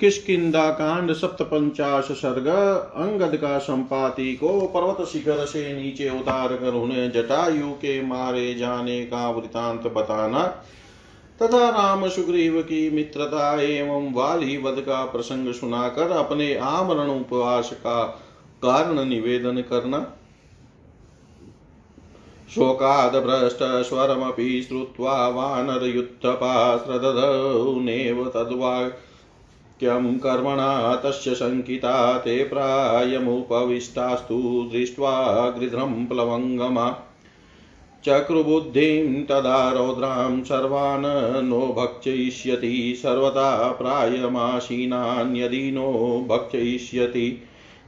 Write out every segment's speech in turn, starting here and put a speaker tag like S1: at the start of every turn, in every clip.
S1: किसकिदा कांड सप्तपंचाश सर्ग अंगद का संपाति को पर्वत शिखर से नीचे उतार कर उन्हें जटायु के मारे जाने का वृतांत बताना, तथा राम सुग्रीव की मित्रता एवं वाली वध का प्रसंग सुनाकर अपने आमरण उपवास का कारण निवेदन करना। शोकाद भ्रष्ट स्वरमपि श्रुत्वा वानरयुत्थपाश्रदधौ नेव तद्वा क्यं कर्मणा तस्य शङ्किता ते प्रायमुपविष्टास्तु दृष्ट्वा गृध्रं प्लवङ्गमा। चक्रुबुद्धिं तदा रौद्रां सर्वान् नो भक्षयिष्यति सर्वथा प्रायमाशीनान्यदि नो भक्षयिष्यति।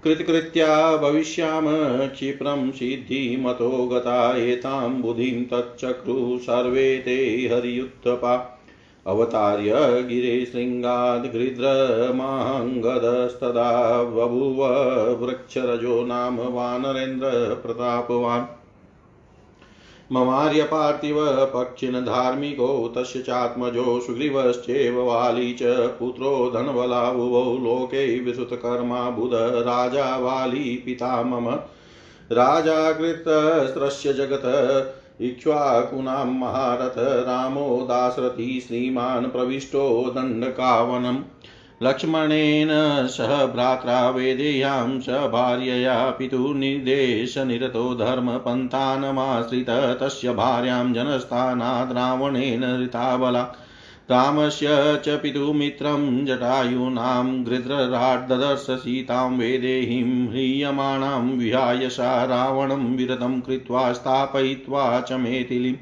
S1: कृतकृत्या भविष्याम क्षिप्रं सिद्धिमतो गता एतां बुधिं तच्चक्रु सर्वे ते हरियुत्थपा अवतार्य गिरे शृङ्गाद्गृध्रमाङ्गदस्तदा बभूव वृक्षरजो नाम वानरेन्द्र प्रतापवान्। ममार्य पार्थिव पक्षिण धार्मिको तस्य चात्मजो सुग्रीवश्चेव वाली च पुत्रो धनबलाभुवौ लोके विसुतकर्मा बुध राजा वाली पिता मम राजाकृतस्त्रस्य जगत् इक्ष्वाकुनां महारथ रामो दाशरथि श्रीमान् प्रविष्टो दण्डकावनम् लक्ष्मणेन सह भ्रात्रा वेदेयां स भार्यया पितुर्निर्देशनिरतो धर्मपन्थानमाश्रित तस्य भार्यां जनस्थानाद् रावणेन ऋताबला रामस्य च पितुमित्रं जटायूनां गृध्रराड्ददर्श सीतां वेदेहीं ह्रियमाणां विहाय सा रावणं विरतं कृत्वा स्थापयित्वा च मेथिलीम्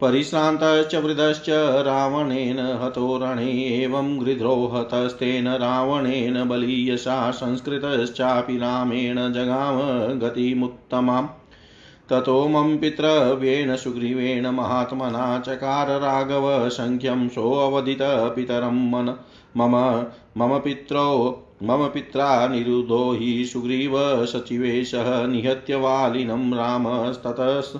S1: परिश्रान्तश्च वृदश्च रावणेन हतो रणे एवं गृध्रो हतस्तेन रावणेन बलीयसा संस्कृतश्चापि रामेण जगाम गतिमुत्तमाम्। ततो मम पितृव्येण सुग्रीवेण महात्मना चकार राघव सङ्ख्यं सोऽवधित पितरं मन। मम मम पित्रौ, मम पित्रा निरुधो हि सुग्रीव सचिवेशः निहत्य वालिनं रामस्ततस्।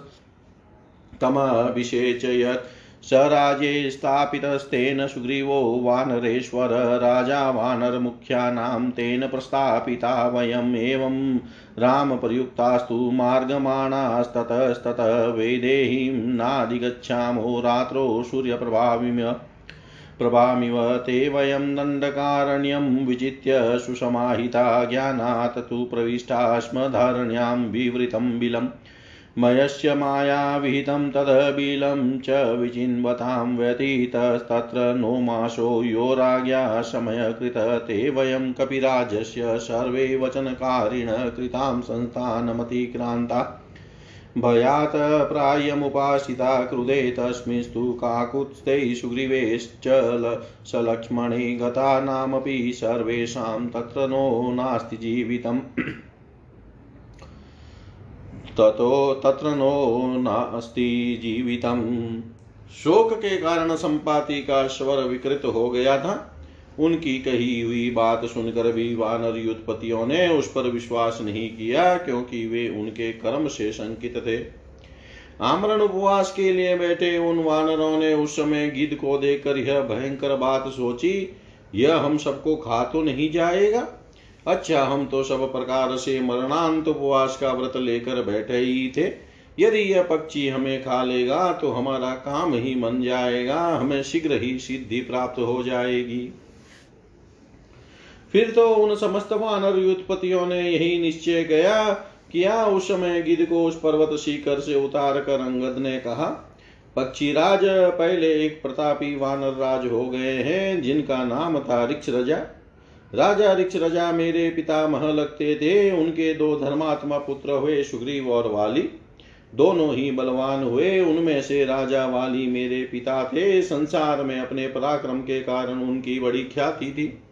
S1: तमभिषेचयत् स राज्ये स्थापितस्तेन सुग्रीवो वानरेश्वर, राजा वानरमुख्यानां तेन प्रस्थापिता वयम् एवं रामप्रयुक्तास्तु मार्गमाणास्ततस्ततः वैदेहीं नाधिगच्छामो रात्रौ सूर्यप्रभाविम प्रभामिव ते वयं दण्डकारण्यं विजित्य सुसमाहिता ज्ञानात् तु प्रविष्टा स्म धरण्यां विवृतं बिलम्। मयस्य मायाविहितं तदबिलं च विचिन्वतां व्यतीतस्तत्र नो मासो यो राज्ञा समयकृत ते वयं कपिराजस्य सर्वे वचनकारिण कृतां संस्थानमतिक्रान्ता। भयात् प्रायमुपासिता क्रुधे तस्मिंस्तु काकुत्स्थै सुग्रीवेश्च सलक्ष्मणे गतानामपि सर्वेषां तत्र नो नास्ति जीवितम्। ततो तत्र नो नास्ति जीवितम। शोक के कारण संपाति का स्वर विकृत हो गया था। उनकी कही हुई बात सुनकर भी वानर युद्धपतियों ने उस पर विश्वास नहीं किया, क्योंकि वे उनके कर्म से शंकित थे। आमरण उपवास के लिए बैठे उन वानरों ने उस समय गिद्ध को देखकर यह भयंकर बात सोची, यह हम सबको खा तो नहीं जाएगा? अच्छा हम तो सब प्रकार से मरणांत उपवास का व्रत लेकर बैठे ही थे। यदि यह पक्षी हमें खा लेगा तो हमारा काम ही मन जाएगा, हमें शीघ्र ही सिद्धि प्राप्त हो जाएगी। फिर तो उन समस्त वानर युत्पत्तियों ने यही निश्चय किया किया उस समय गिद्ध को उस पर्वत शिखर से उतार कर अंगद ने कहा, पक्षी राज, पहले एक प्रतापी वानर राज हो गए हैं, जिनका नाम था रिक्ष रजा राजा रिक्ष रजा मेरे पितामह लगते थे। उनके दो धर्मात्मा पुत्र हुए, सुग्रीव और वाली। दोनों ही बलवान हुए। उनमें से राजा वाली मेरे पिता थे। संसार में अपने पराक्रम के कारण उनकी बड़ी ख्याति थी।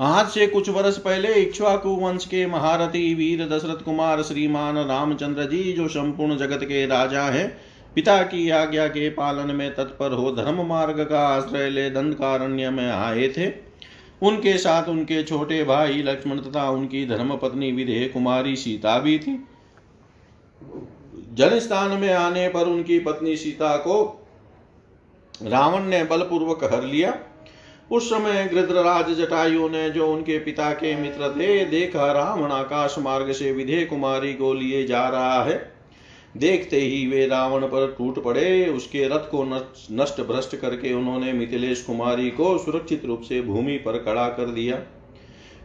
S1: आज से कुछ वर्ष पहले इक्ष्वाकु वंश के महारथी वीर दशरथ कुमार श्रीमान रामचंद्र जी, जो संपूर्ण जगत के राजा हैं, पिता की आज्ञा के पालन में तत्पर हो धर्म मार्ग का आश्रय ले दंडकारण्य में आए थे। उनके साथ उनके छोटे भाई लक्ष्मण तथा उनकी धर्म पत्नी विधेय कुमारी सीता भी थी। जन स्थान में आने पर उनकी पत्नी सीता को रावण ने बलपूर्वक हर लिया। उस समय गृद्रराज जटायु ने जो उनके पिता के मित्र थे, देखा रावण आकाश मार्ग से विधेय कुमारी को लिए जा रहा है। देखते ही वे रावण पर टूट पड़े, उसके रथ को नष्ट भ्रष्ट करके उन्होंने मिथिलेश कुमारी को सुरक्षित रूप से भूमि पर खड़ा कर दिया।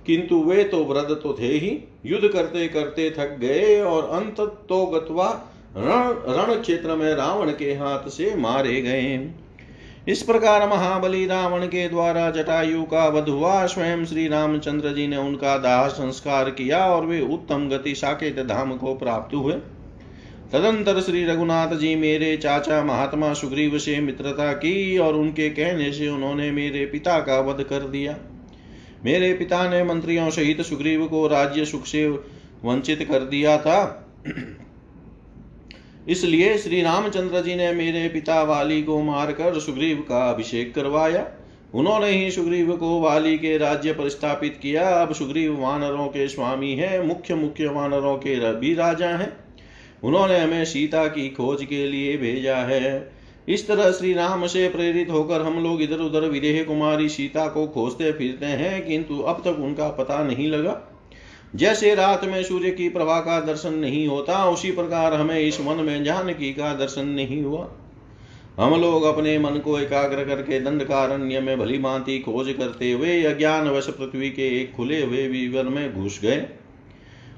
S1: किंतु वे तो वृद्ध तो थे ही, युद्ध करते करते थक गए और अंत तो गत्वा रण क्षेत्र में रावण के हाथ से मारे गए। इस प्रकार महाबली रावण के द्वारा जटायु का वध हुआ स्वयं श्री रामचंद्र जी ने उनका दाह संस्कार किया और वे उत्तम गति साकेत धाम को प्राप्त हुए। तदंतर श्री रघुनाथ जी मेरे चाचा महात्मा सुग्रीव से मित्रता की और उनके कहने से उन्होंने मेरे पिता का वध कर दिया। मेरे पिता ने मंत्रियों सहित सुग्रीव को राज्य सुख से वंचित कर दिया था। इसलिए श्री रामचंद्र जी ने मेरे पिता वाली को मारकर सुग्रीव का अभिषेक करवाया। उन्होंने ही सुग्रीव को वाली के राज्य पर स्थापित किया। अब सुग्रीव वानरों के स्वामी है मुख्य मुख्य वानरों के भी राजा हैं। उन्होंने हमें सीता की खोज के लिए भेजा है। इस तरह श्री राम से प्रेरित होकर हम लोग इधर उधर विदेह कुमारी सीता को खोजते फिरते हैं, किंतु अब तक उनका पता नहीं लगा। जैसे रात में सूर्य की प्रभा का दर्शन नहीं होता, उसी प्रकार हमें इस वन में जानकी का दर्शन नहीं हुआ। हम लोग अपने मन को एकाग्र करके दंड कारण्य में भली भांति खोज करते हुए अज्ञान वश पृथ्वी के एक खुले हुए विवर में घुस गए।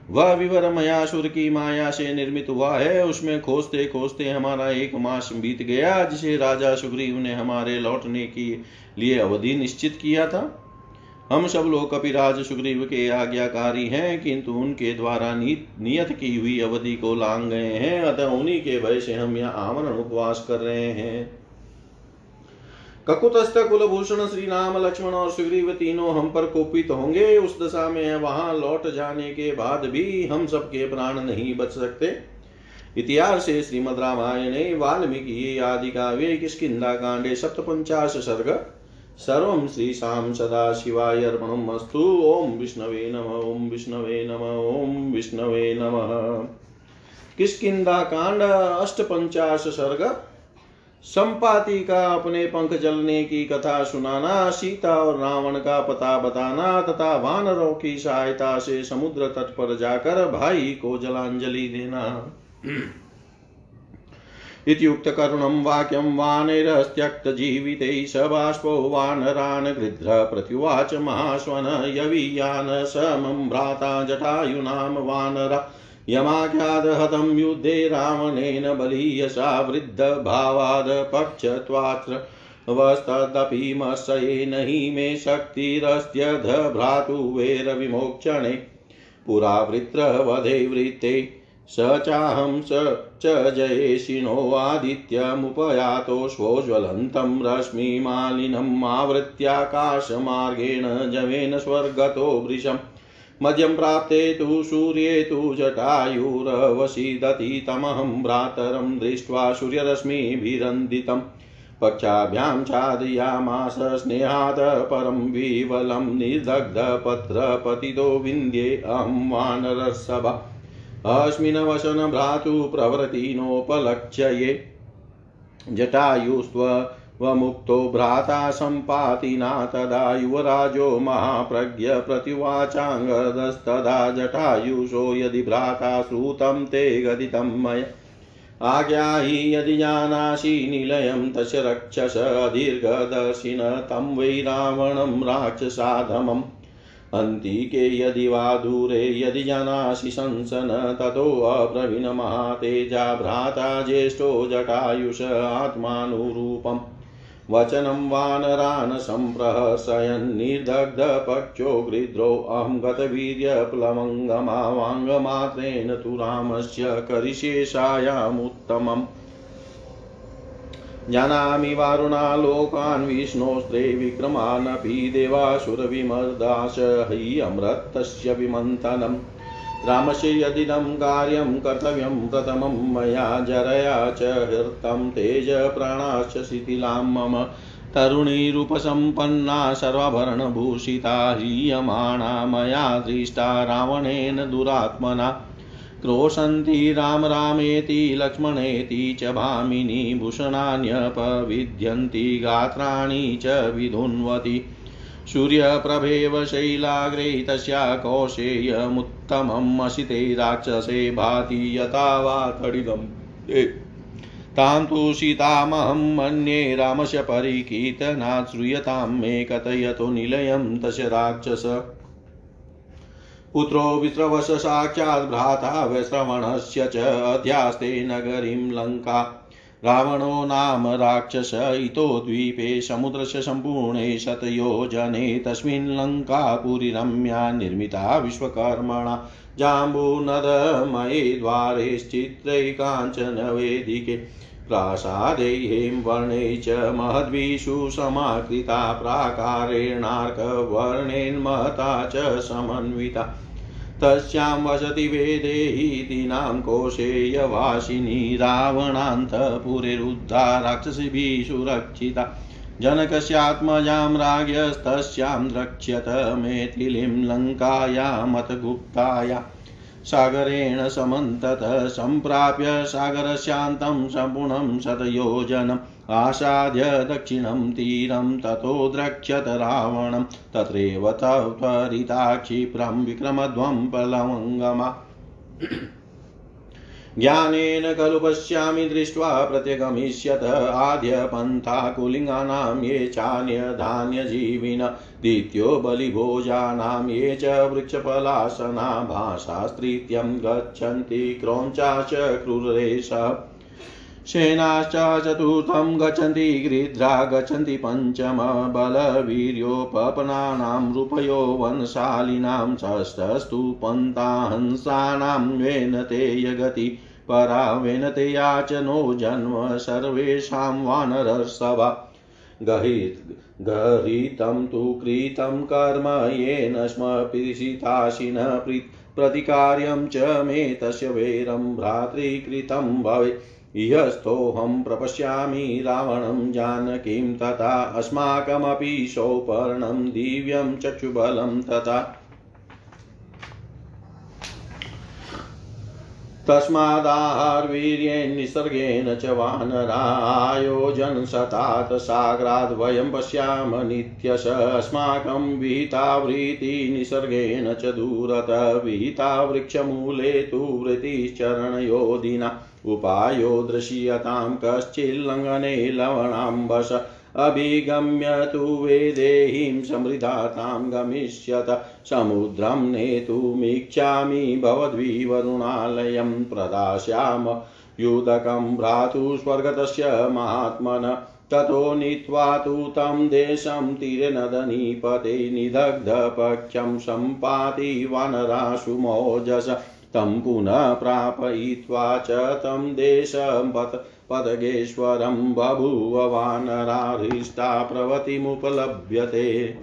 S1: वह विवर मयासुर की माया से निर्मित हुआ है, उसमें खोजते खोजते हमारा एक मास बीत गया, जिसे राजा सुग्रीव ने हमारे लौटने के लिए अवधि निश्चित किया था। हम सब लोग कपिराज सुग्रीव के आज्ञाकारी हैं, किंतु उनके द्वारा नियत की हुई अवधि को लांग गए हैं, अतः उन्हीं के भय से हम यह आमरण उपवास कर रहे हैं। ककुतस्थ कुलभूषण श्री राम लक्ष्मण और सुग्रीव तीनों हम पर कोपित होंगे उस दशा में वहाँ लौट जाने के बाद भी हम सबके प्राण नहीं बच सकते। इतिहास से श्रीमद रामायणे, वाल्मीकि आदि काव्ये किष्किन्धा कांडे सप्तपंचाश सर्ग। सर्वं श्रीशां सदाशिवाय अर्पणमस्तु ॐ विष्णवे नम ॐ विष्णवे नम ॐ विष्णवे नमः। किष्किन्धा कांड अष्टपंचाश सर्ग। संपाति का अपने पंख जलने की कथा सुनाना, सीता और रावण का पता बताना, तथा वानरों की सहायता से समुद्र तट पर जाकर भाई को जलांजलि देना। इत्युक्त करुणं वाक्यं वानरस्त्यक्तजीवितैः स बाष्पो वानरान् गृध्र प्रत्युवाच महाश्वन यवीयान् समं भ्राता जटायुनां वानरा। यमाख्यादहतं युद्धे रावणेन बलीयसा वृद्धभावाद् पक्षत्वात्र वस्तदपि मत्सयेन हि मे शक्तिरस्त्यध भ्रातुवेरविमोक्षणे पुरा वृत्रवधे वृत्ते, स चाहं स च जयेशिनोऽदित्यमुपयातोष्वोज्ज्वलन्तं रश्मिमालिनम् आवृत्याकाशमार्गेण जवेन स्वर्गतो वृशम् मद्यं प्राप्ते तु सूर्ये तु जटायुरवसीदति तमहं भ्रातरं दृष्ट्वा सूर्यरश्मिभिरन्दितं। पक्षाभ्यां छादयामास स्नेहात् परं विवलं निर्दग्धपत्रपतितो विन्द्ये अहं वानरसभा। अस्मिन् वशन भ्रातु प्रवृत्तिनोपलक्ष्ये जटायुस्त्व वमुक्तो भ्राता सम्पातिना तदा युवराजो महाप्रज्ञ प्रत्युवाचाङ्गदस्तदा जटायुषो यदि भ्राता श्रुतं ते गदितं मया। आज्ञा हि यदि जानासि निलयं तस्य रक्षस दीर्घदर्शिन तं वै रावणं राक्षसाधमम्। अन्तिके यदि वा दूरे यदि जानासि शंसन ततोऽब्रवीणमहातेजा भ्राता ज्येष्ठो जटायुष आत्मानुरूपम्। वचनं वानरान् सम्प्रहसयन्निर्दग्धपक्षो गृध्रोऽहं गतवीर्यप्लवङ्गमावाङ्गमात्रेण तु रामस्य करिशेषायामुत्तमम्। जानामि वारुणालोकान् विष्णोस्त्रे विक्रमानपि देवासुरविमर्दाश हि अमृतस्य विमन्थनम्। रामस्य यदिदं कार्यं कर्तव्यं प्रथमं मया जरया च हृतं तेजप्राणाश्च शिथिलां मम तरुणीरूपसम्पन्ना सर्वाभरणभूषिता ह्रियमाणा मया दृष्टा रावणेन दुरात्मना। क्रोशन्ति राम रामेति लक्ष्मणेति च भामिनी भूषणान्यपविद्यन्ति गात्राणि च विधुन्वति। सूर्यप्रभेव शैलाग्रे तस्या कौशेयमुत्तमम् असिते राक्षसे भाति यथा वा तडिदम् तां तु सीतामहं मन्ये रामस्य परिकीर्तनात् श्रूयतां मे कथयतु निलयं तस्य राक्षस। पुत्रो विश्रवश साक्षात् भ्राता वैश्रवणस्य च अध्यास्ते नगरीं लङ्का रावणो नाम राक्षस इतो द्वीपे समुद्रस्य सम्पूर्णे शतयोजने तस्मिन् लङ्कापुरीरम्या निर्मिता विश्वकर्मणा। जाम्बूनदमये द्वारैश्चित्रै काञ्चनवेदिके प्रासादै हेमवर्णे च महद्विषु समाकृता प्राकारेणार्कवर्णेन्महता च समन्विता। तस्यां वसति वेदेहीतीनां कोशेयवासिनी रावणान्तपुरेरुद्धा राक्षसीभिः सुरक्षिता। जनकस्यात्मजां राज्ञस्तस्यां द्रक्ष्यत मैथिलीं लङ्कायामथ गुप्ताया सागरेण समन्तत सम्प्राप्य सागरशान्तं सम्पूर्णं शतयोजनम्। आसाद्य दक्षिणं तीरं ततो द्रक्ष्यत रावणं, तत्रैव त्वरिता क्षिप्रं विक्रमध्वं पलवङ्गमा ज्ञानेन खलु पश्यामि दृष्ट्वा प्रत्यगमिष्यत आद्यपन्था कुलिङ्गानां ये चान्यधान्यजीविन द्वितीयो बलिभोजानां ये च वृक्षपलासना भाषास्त्रीत्यं गच्छन्ति क्रौञ्चाश्च क्रूरेश सेनाश्च चतुर्थं गच्छन्ति गृध्रा गच्छन्ति पञ्चम बलवीर्योपपनानां रूपयो वनशालिनां षष्ठस्तु पन्ताहंसानां वेनतेयगति परा वेनतेयाचनो जन्म सर्वेषां वानरसभा गहितं तु कृतं कर्म, येन स्म पिशिताशिन प्रतिकार्यं च मे तस्य वैरं भ्रातृकृतं भवेत् इहस्थोऽहं प्रपश्यामि रावणं जानकीं तथा अस्माकमपि सौपर्णं दिव्यं चक्षुबलं तथा। तस्मादाहार्वीर्येण निसर्गेण च वानरायोजन शतात् साग्राद् वयं पश्याम नित्यश अस्माकं विहितावृत्ति निसर्गेण च दूरत विहिता वृक्षमूले तु वृत्तिश्चरणयोधिना। उपायो दृश्यतां कश्चिल्लङ्घने लवणाम्बस अभिगम्य तु वेदेहीं समृद्धातां गमिष्यत समुद्रं नेतुमिच्छामि भवद्विवरुणालयं प्रदास्याम युदकं भ्रातु स्वर्गतस्य महात्मन ततो नीत्वा तु तं देशं तीरे नदनीपते निदग्धपक्षं सम्पाति वनराशु मोजस तं पुनः प्रापयित्वा च तं देशं पत, पदगेश्वरं बभूव वानराहृष्टा प्रवतिमुपलभ्यते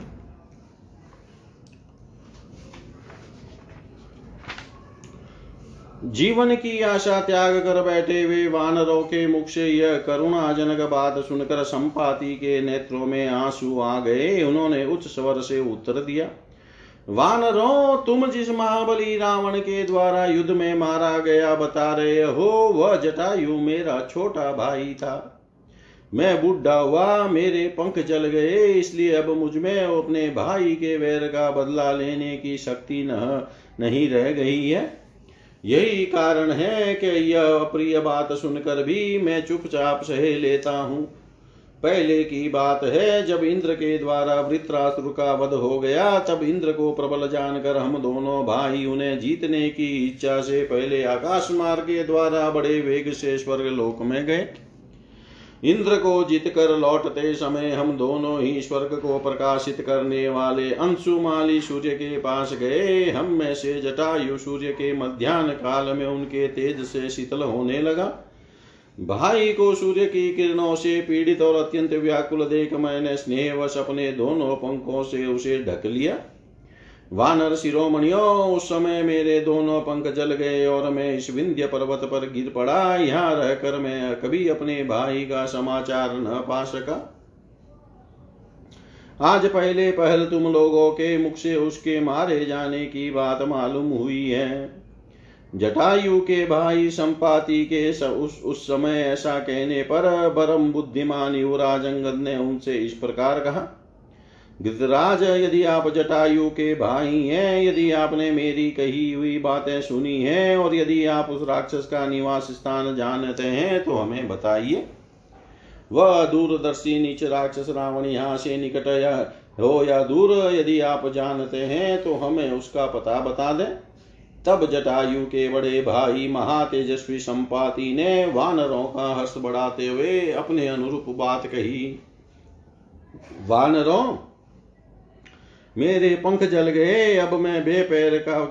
S1: जीवन की आशा त्याग कर बैठे हुए वानरों के मुख से यह करुणाजनक बात सुनकर संपाति के नेत्रों में आँसू आ गए। उन्होंने उच्च स्वर से उत्तर दिया। वानरों, तुम जिस महाबली रावण के द्वारा युद्ध में मारा गया, बता रहे हो, वह जटायु मेरा छोटा भाई था। मैं बुढ़ा हुआ, मेरे पंख जल गए, इसलिए अब मुझमें अपने भाई के वैर का बदला लेने की शक्ति न, नहीं रह गई है। यही कारण है कि यह अप्रिय बात सुनकर भी मैं चुपचाप सहे लेता हूँ। पहले की बात है, जब इंद्र के द्वारा वृत्रासुर का वध हो गया, तब इंद्र को प्रबल जानकर हम दोनों भाई उन्हें जीतने की इच्छा से पहले आकाश मार्ग के द्वारा बड़े वेग से स्वर्ग लोक में गए। इंद्र को जीत कर लौटते समय हम दोनों ही स्वर्ग को प्रकाशित करने वाले अंशुमाली सूर्य के पास गए। हम में से जटायु सूर्य के मध्यान्ह काल में उनके तेज से शीतल होने लगा। भाई को सूर्य की किरणों से पीड़ित और अत्यंत व्याकुल देख मैंने स्नेह स्नेहवश अपने दोनों पंखों से उसे ढक लिया। वानर शिरोमणियों, उस समय मेरे दोनों पंख जल गए और मैं इस विंध्य पर्वत पर गिर पड़ा। यहाँ रहकर मैं कभी अपने भाई का समाचार न पा सका। आज पहले पहल तुम लोगों के मुख से उसके मारे जाने की बात मालूम हुई है। जटायु के भाई संपाति के उस उस समय ऐसा कहने पर परम बुद्धिमान युवराज अंगद ने उनसे इस प्रकार कहा, गिरिराज, यदि आप जटायु के भाई हैं, यदि आपने मेरी कही हुई बातें सुनी हैं, और यदि आप उस राक्षस का निवास स्थान जानते हैं तो हमें बताइए वह दूरदर्शी नीच राक्षस रावण यहाँ से निकट या हो या दूर, यदि आप जानते हैं तो हमें उसका पता बता दें। तब जटायु के बड़े भाई महातेजस्वी संपाति ने वानरों का हर्ष बढ़ाते हुए अपने अनुरूप बात कही। वानरों, मेरे पंख जल गए, अब मैं बेपैर का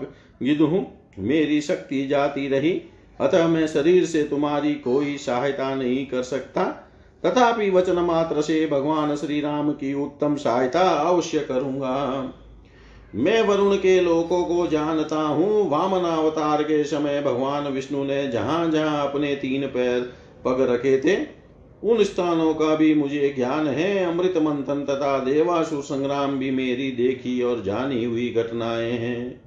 S1: गिद हूँ। मेरी शक्ति जाती रही, अतः मैं शरीर से तुम्हारी कोई सहायता नहीं कर सकता। तथापि वचन मात्र से भगवान श्री राम की उत्तम सहायता अवश्य करूँगा। मैं वरुण के लोकों को जानता हूँ। वामन अवतार के समय भगवान विष्णु ने जहाँ जहाँ अपने तीन पैर पग रखे थे, उन स्थानों का भी मुझे ज्ञान है। अमृत मंथन तथा देवासुर संग्राम भी मेरी देखी और जानी हुई घटनाएँ हैं।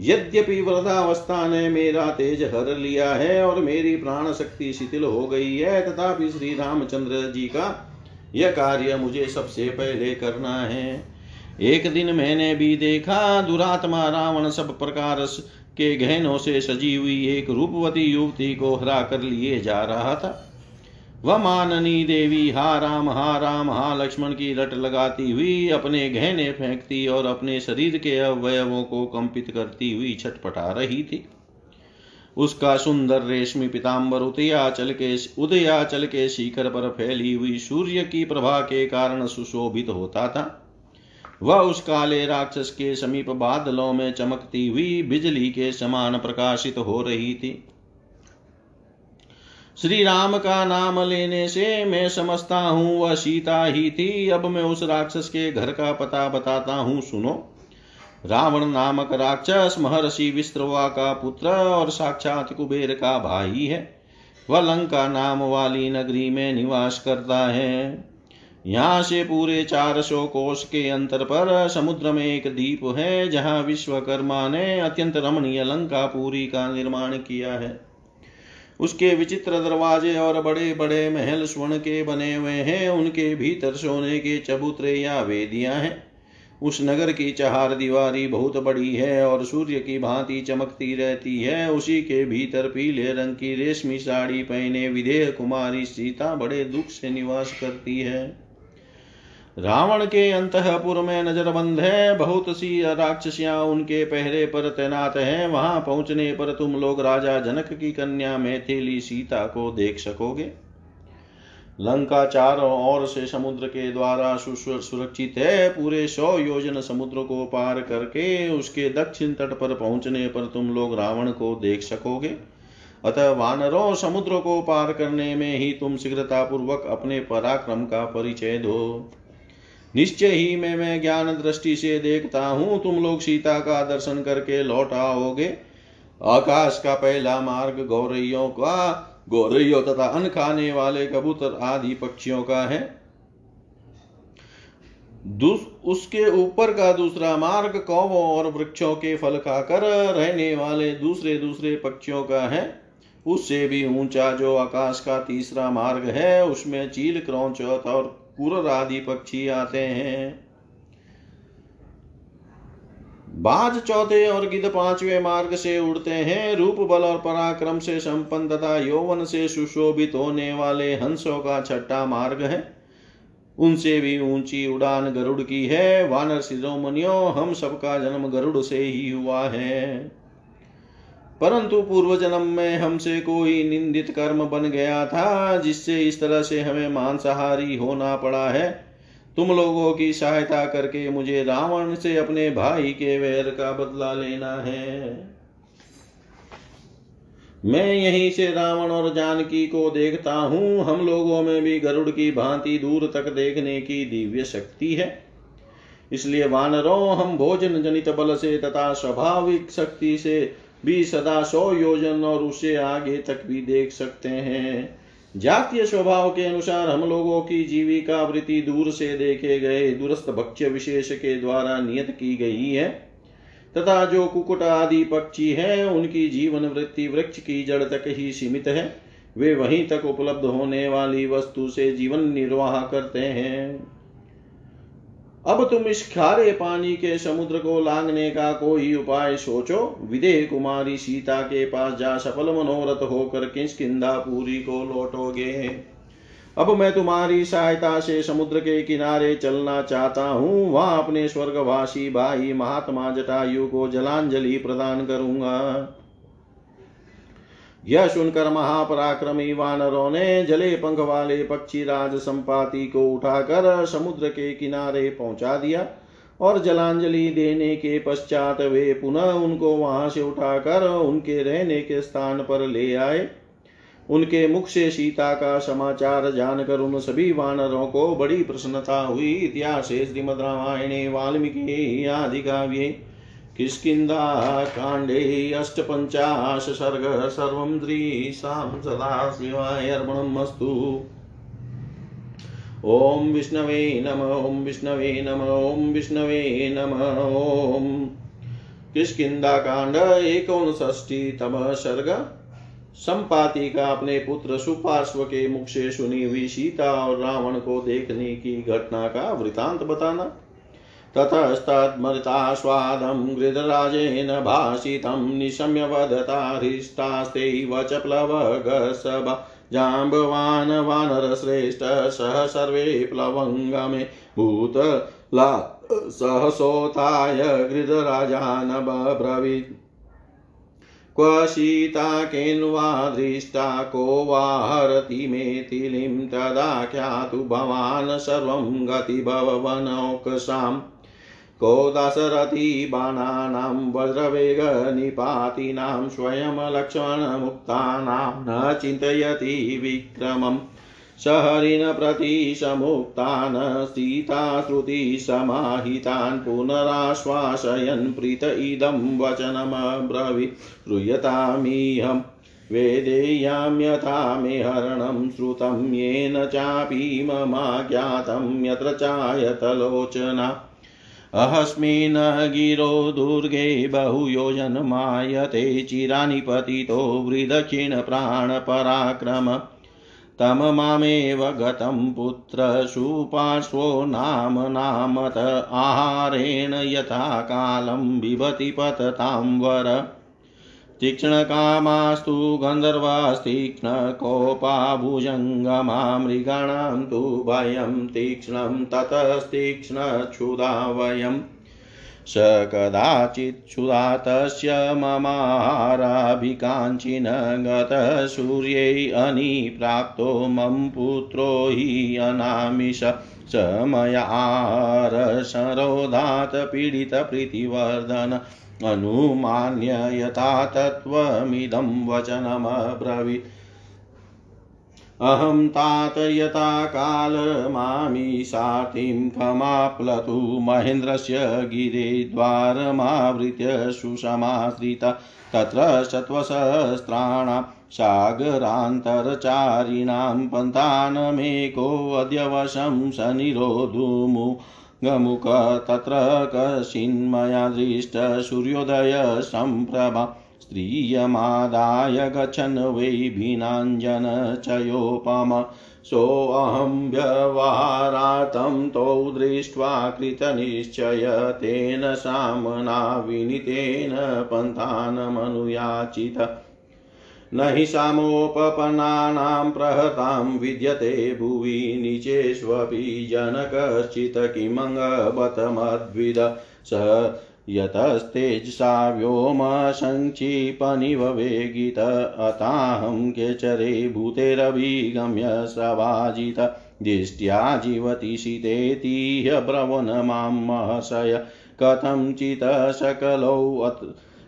S1: यद्यपि वृद्धावस्था ने मेरा तेज हर लिया है और मेरी प्राण शक्ति शिथिल हो गई है, तथापि श्री रामचंद्र जी का यह कार्य मुझे सबसे पहले करना है। एक दिन मैंने भी देखा दुरात्मा रावण सब प्रकार के गहनों से सजी हुई एक रूपवती युवती को हरा कर लिए जा रहा था। वह माननी देवी, हा राम हा राम, हा लक्ष्मण की रट लगाती हुई अपने गहने फेंकती और अपने शरीर के अवयवों को कंपित करती हुई छटपटा रही थी। उसका सुंदर रेशमी पिताम्बर उदयाचल के उदयाचल के शिखर पर फैली हुई सूर्य की प्रभा के कारण सुशोभित होता था। वह उस काले राक्षस के समीप बादलों में चमकती हुई बिजली के समान प्रकाशित हो रही थी। श्री राम का नाम लेने से मैं समझता हूँ, वह सीता ही थी। अब मैं उस राक्षस के घर का पता बताता हूँ, सुनो। रावण नामक राक्षस महर्षि विश्रवा का पुत्र और साक्षात कुबेर का भाई है। वह लंका नाम वाली नगरी में निवास करता है। यहाँ से पूरे चार सौ कोष के अंतर पर समुद्र में एक द्वीप है, जहाँ विश्वकर्मा ने अत्यंत रमणीय लंका लंकापुरी का निर्माण किया है। उसके विचित्र दरवाजे और बड़े बड़े महल स्वर्ण के बने हुए हैं, उनके भीतर सोने के चबूतरे या वेदियाँ हैं। उस नगर की चहार दीवारी बहुत बड़ी है और सूर्य की भांति चमकती रहती है। उसी के भीतर पीले रंग की रेशमी साड़ी पहने विधेय कुमारी सीता बड़े दुख से निवास करती है। रावण के अंतपुर में नजरबंद है। बहुत सी राक्षसियाँ उनके पहरे पर तैनात हैं। वहाँ पहुँचने पर तुम लोग राजा जनक की कन्या मैथिली सीता को देख सकोगे। लंका चारों ओर से समुद्र के द्वारा सुरक्षित है। पूरे सौ योजन समुद्र को पार करके उसके दक्षिण तट पर पहुँचने पर तुम लोग रावण को देख सकोगे। अतः वानरों, समुद्र को पार करने में ही तुम शीघ्रता पूर्वक अपने पराक्रम का परिचय दो। निश्चय ही में, मैं ज्ञान दृष्टि से देखता हूँ। तुम लोग सीता का दर्शन करके लौट आओगे। आकाश का पहला मार्ग गौरैयों का, गौरैयों तथा अन्न खाने वाले कबूतर आदि पक्षियों का है। उसके ऊपर का दूसरा मार्ग कौवों और वृक्षों के फल खाकर रहने वाले दूसरे दूसरे पक्षियों का है। उससे भी ऊँचा जो आकाश का तीसरा मार्ग है, उसमें चील, क्रौच और कुर आदि पक्षी आते हैं। बाज चौथे और गिद पांचवे मार्ग से उड़ते हैं। रूप बल और पराक्रम से संपन्न तथा यौवन से सुशोभित होने वाले हंसों का छठा मार्ग है। उनसे भी ऊँची उड़ान गरुड़ की है। वानर शिरोमणियों हम सबका जन्म गरुड़ से ही हुआ है। परंतु पूर्व जन्म में हमसे कोई निंदित कर्म बन गया था, जिससे इस तरह से हमें मांसाहारी होना पड़ा है। तुम लोगों की सहायता करके मुझे रावण से अपने भाई के वैर का बदला लेना है। मैं यहीं से रावण और जानकी को देखता हूँ। हम लोगों में भी गरुड़ की भांति दूर तक देखने की दिव्य शक्ति है। इसलिए वानरों, हम भोजन जनित बल से तथा स्वाभाविक शक्ति से भी सदा सौ योजन और उससे आगे तक भी देख सकते हैं। जातीय स्वभाव के अनुसार हम लोगों की जीविका वृत्ति दूर से देखे गए दूरस्थ भक्ष्य विशेष के द्वारा नियत की गई है। तथा जो कुकुट आदि पक्षी है, उनकी जीवन वृत्ति वृक्ष की जड़ तक ही सीमित है। वे वहीं तक उपलब्ध होने वाली वस्तु से जीवन निर्वाह करते हैं। अब तुम इस खारे पानी के समुद्र को लांगने का कोई उपाय सोचो। विदेह कुमारी सीता के पास जा सफल मनोरथ होकर किंदा पूरी को लौटोगे? अब मैं तुम्हारी सहायता से समुद्र के किनारे चलना चाहता हूँ। वहाँ अपने स्वर्गवासी भाई महात्मा जटायु को जलांजलि प्रदान करूँगा। यह सुनकर महापराक्रमी वानरों ने जले पंख वाले पक्षी राज संपाति को उठाकर समुद्र के किनारे पहुँचा दिया और जलांजलि देने के पश्चात वे पुनः उनको वहाँ से उठाकर उनके रहने के स्थान पर ले आए। उनके मुख से सीता का समाचार जानकर उन सभी वानरों को बड़ी प्रसन्नता हुई। इतिहास श्रीमद रामायणे, वाल्मीकि आदि काव्ये किष्किन्धाकाण्डे अष्टपञ्चाश, सर्ग, सर्वं द्रीसां सदाशिवाय अर्पणम् अस्तु ॐ विष्णवे नम, ॐ विष्णवे नम, ॐ विष्णवे नम, ॐ। किष्किन्धाकाण्ड एकोनषष्टितम सर्ग। संपाति का अपने पुत्र सुपार्श्व के मुख से सुनी हुई सीता और रावण को देखने की घटना का वृतांत बताना। ततस्तद्मृतास्वादं गृधराजेन भाषितं निशम्य वदता हृष्टास्तेव च प्लवगसभ जाम्बवान् वानरश्रेष्ठ सह सर्वे प्लवङ्गमे भूतला सहसोताय गृधराजानब्रवीत् क्व सीता केन्वा दृष्टा को वा हरति मे तिलिं तदा ख्यातु भवान् सर्वं गतिभवनौकसाम्। को दाशरथी बाणानां, वज्रवेगनिपातिनां स्वयं लक्ष्मणमुक्तानां न चिन्तयति विक्रमम् सहरिन प्रति समुक्तान् सीताश्रुतिसमाहितान्, पुनराश्वासयन्, प्रीत इदं वचनमब्रवीत्। श्रूयतामिहम् वेदेयां यथा मे हरणं श्रुतं, येन चापि ममाज्ञातं, यत्र चायतलोचना। अहस्मिन् गिरो दुर्गे बहुयोजनमायते चिरानि पतितो वृदक्षिणप्राणपराक्रम। तं मामेव गतं पुत्रसुपार्श्वो नाम नामत आहारेण यथा कालं बिभति पततां वर। तीक्ष्णकामास्तु गन्धर्वास्तीक्ष्णकोपा भुजङ्गमा मृगाणां तु भयं तीक्ष्णं ततस्तीक्ष्णक्षुधा वयम् स कदाचिच्छुधा तस्य ममाराभिकाञ्चिन गतसूर्यै अनिप्राप्तो मम पुत्रो हि अनामिष स। मयारसरोधात् पीडितप्रीतिवर्धन अनुमान्य यथा तत्त्वमिदं वचनमब्रवीत् अहं तात यथा कालमामीशातिं खमाप्लतु महेन्द्रस्य गिरिद्वारमावृत्य सुषमाश्रिता। तत्र शत्वसहस्राणां सागरान्तरचारिणां पन्थानमेकोऽद्य वशं गमुख तत्र कशिन्मया दृष्ट सूर्योदय सम्प्रभा। स्त्रियमादाय गच्छन् वै भिनाञ्जनचयोपम सोऽहं व्यवहारार्थं तौ दृष्ट्वा कृतनिश्चय तेन साम्ना विनीतेन पन्थानमनुयाचित। न हि सामोपपन्नानां प्रहतां विद्यते भुवि नीचेष्वपि जनकश्चित् किमङ्गबतमद्विद स यतस्तेजसा व्योमसङ्क्षिपनिव वेगित, अताहं केचरे भूतेरभिगम्य सभाजित दिष्ट्या जीवति शीतेतीह ब्रवन् माँ महशय। कथञ्चित् सकलौ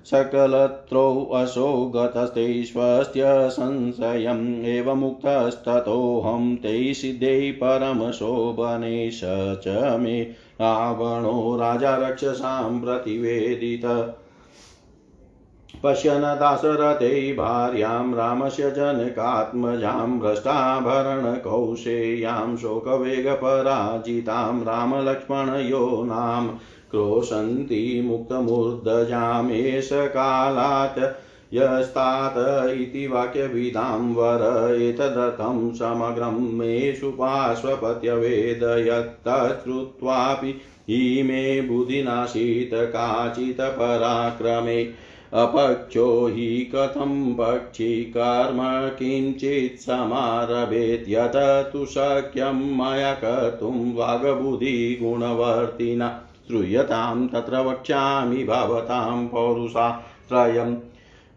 S1: सकलत्रौ असौ गतस्तेष्वस्त्य संशयम् एवमुक्तस्ततोऽहं ते सिद्धे परमशोभने स च मे रावणो राजा रक्षसां प्रतिवेदित। पश्यन् दाशरथे भार्यां रामस्य जनकात्मजां भ्रष्टाभरणकौशेयां शोकवेगपराजितां रामलक्ष्मणयो नाम क्रोशन्ति मुक्तमूर्धजामेष कालात् यस्तात् इति वाक्यविदां वर एतदर्थं समग्रं मेषु पार्श्वपत्यवेद यत्तश्रुत्वापि इमे बुधिनाशीत काचित् पराक्रमे। अपक्षो हि कथं पक्षी कर्म किञ्चित् समारभेत् यत तु शक्यं मया कर्तुं वागबुधिगुणवर्तिना। श्रूयतां तत्र वक्ष्यामि भवतां पौरुषात्रयम्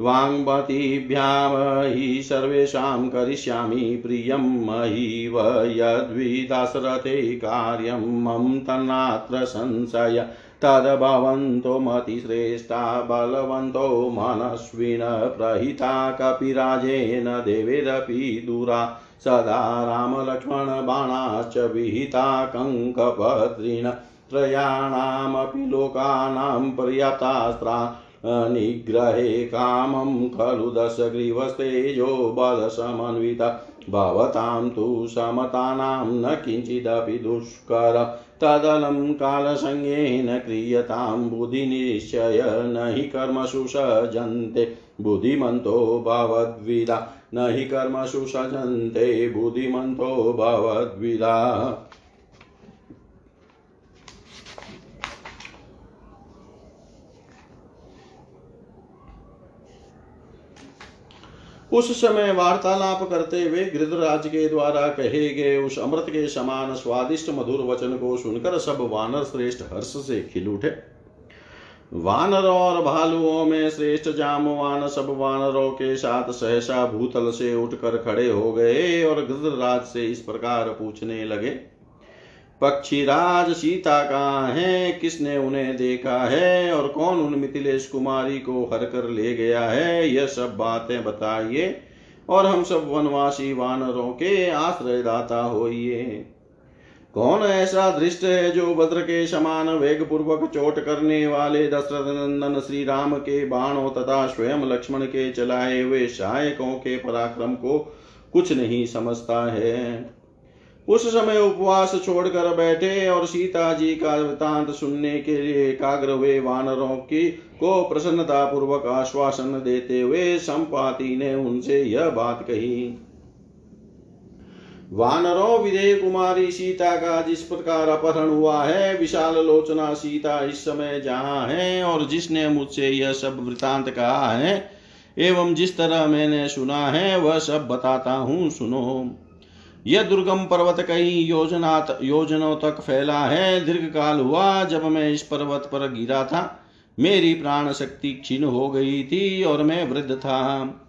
S1: वाङ्मतीभ्यां हि सर्वेषां करिष्यामि प्रियं महीव यद्विदासरथे कार्यं मम तन्नात्र संशय। तद्भवन्तो मतिश्रेष्ठा बलवन्तो मनस्विन प्रहिता कपिराजेन देवेरपि दूरा। सदा रामलक्ष्मणबाणाश्च विहिता कङ्कभद्रिण त्रयाणामपि लोकानां पर्याप्तास्त्रा निग्रहे कामं खलु दशग्रीवस्तेजो बलसमन्विता। भवतां तु समतानां न किञ्चिदपि दुष्कर। तदलं कालसंज्ञेन क्रियतां बुधिनिश्चय न हि कर्मसु सजन्ते बुद्धिमन्तो भवद्विदा। न हि कर्मसु सजन्ते बुद्धिमन्तो भवद्विदा। उस समय वार्तालाप करते हुए गृधराज के द्वारा कहे गए उस अमृत के समान स्वादिष्ट मधुर वचन को सुनकर सब वानर श्रेष्ठ हर्ष से खिल उठे। वानरों और भालुओं में श्रेष्ठ जामवान सब वानरों के साथ सहसा भूतल से उठकर खड़े हो गए और गृधराज से इस प्रकार पूछने लगे पक्षीराज सीता कहाँ है? किसने उन्हें देखा है? और कौन उन मिथिलेश कुमारी को हर कर ले गया है? यह सब बातें बताइए, और हम सब वनवासी वानरों के आश्रयदाता होइए। कौन ऐसा दृष्ट है जो भद्र के समान वेग पूर्वक चोट करने वाले दशरथ नंदन श्री राम के बाणों तथा स्वयं लक्ष्मण के चलाए हुए सहायकों के पराक्रम को कुछ नहीं समझता है? उस समय उपवास छोड़कर बैठे और सीता जी का वृतांत सुनने के लिए एकाग्र हुए वानरों की को प्रसन्नता पूर्वक आश्वासन देते हुए संपाति ने उनसे यह बात कही। वानरों विदय कुमारी सीता का जिस प्रकार अपहरण हुआ है, विशाल लोचना सीता इस समय जहाँ है और जिसने मुझसे यह सब वृतांत कहा है, एवं जिस तरह मैंने सुना है, वह सब बताता हूँ, सुनो। यह दुर्गम पर्वत कई योजना योजनों तक फैला है। दीर्घ काल हुआ जब मैं इस पर्वत पर गिरा था। मेरी प्राण शक्ति क्षीण हो गई थी और मैं वृद्ध था।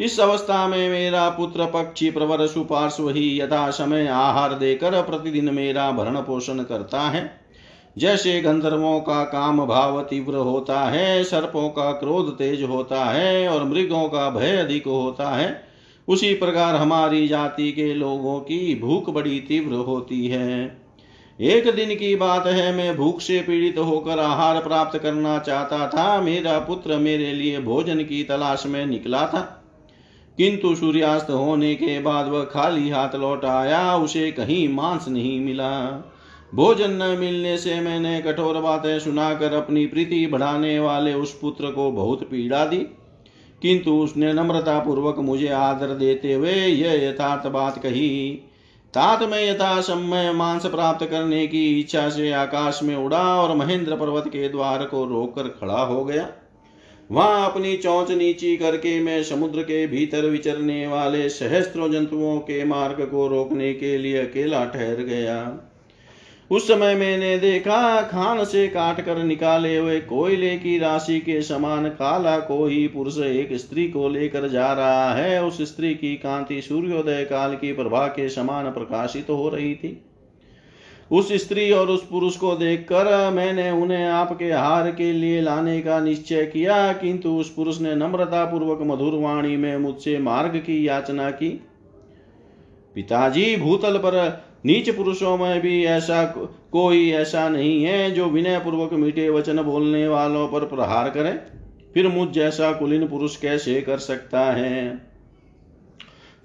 S1: इस अवस्था में मेरा पुत्र पक्षी प्रवर सुपार्श्व ही यथा समय आहार देकर प्रतिदिन मेरा भरण पोषण करता है। जैसे गंधर्वों का काम भाव तीव्र होता है, सर्पों का क्रोध तेज होता है और मृगों का भय अधिक होता है। उसी प्रकार हमारी जाति के लोगों की भूख बड़ी तीव्र होती है। एक दिन की बात है, मैं भूख से पीड़ित होकर आहार प्राप्त करना चाहता था। मेरा पुत्र मेरे लिए भोजन की तलाश में निकला था। किंतु सूर्यास्त होने के बाद वह खाली हाथ लौट आया, उसे कहीं मांस नहीं मिला। भोजन न मिलने से मैंने कठोर बातें सुनाकर अपनी प्रीति बढ़ाने वाले उस पुत्र को बहुत पीड़ा दी। किंतु उसने नम्रता पूर्वक मुझे आदर देते हुए यह यथार्थ बात कही। तात में यथा समय मांस प्राप्त करने की इच्छा से आकाश में उड़ा और महेंद्र पर्वत के द्वार को रोककर खड़ा हो गया। वहाँ अपनी चौंच नीची करके मैं समुद्र के भीतर विचरने वाले सहस्त्रों जंतुओं के मार्ग को रोकने के लिए अकेला ठहर गया। उस समय मैंने देखा, खान से काट कर निकाले हुए कोयले की राशि के समान काला कोई पुरुष एक स्त्री को लेकर जा रहा है। उस स्त्री की कांति सूर्योदय काल की प्रभा के समान प्रकाशित तो हो रही थी। उस स्त्री और उस पुरुष को देखकर मैंने उन्हें आपके हार के लिए लाने का निश्चय किया, किंतु उस पुरुष ने नम्रता पूर्वक मधुर वाणी में मुझसे मार्ग की याचना की। पिताजी, भूतल पर नीच पुरुषों में भी ऐसा कोई ऐसा नहीं है जो विनय पूर्वक मीठे वचन बोलने वालों पर प्रहार करे। फिर मुझ जैसा कुलीन पुरुष कैसे कर सकता है?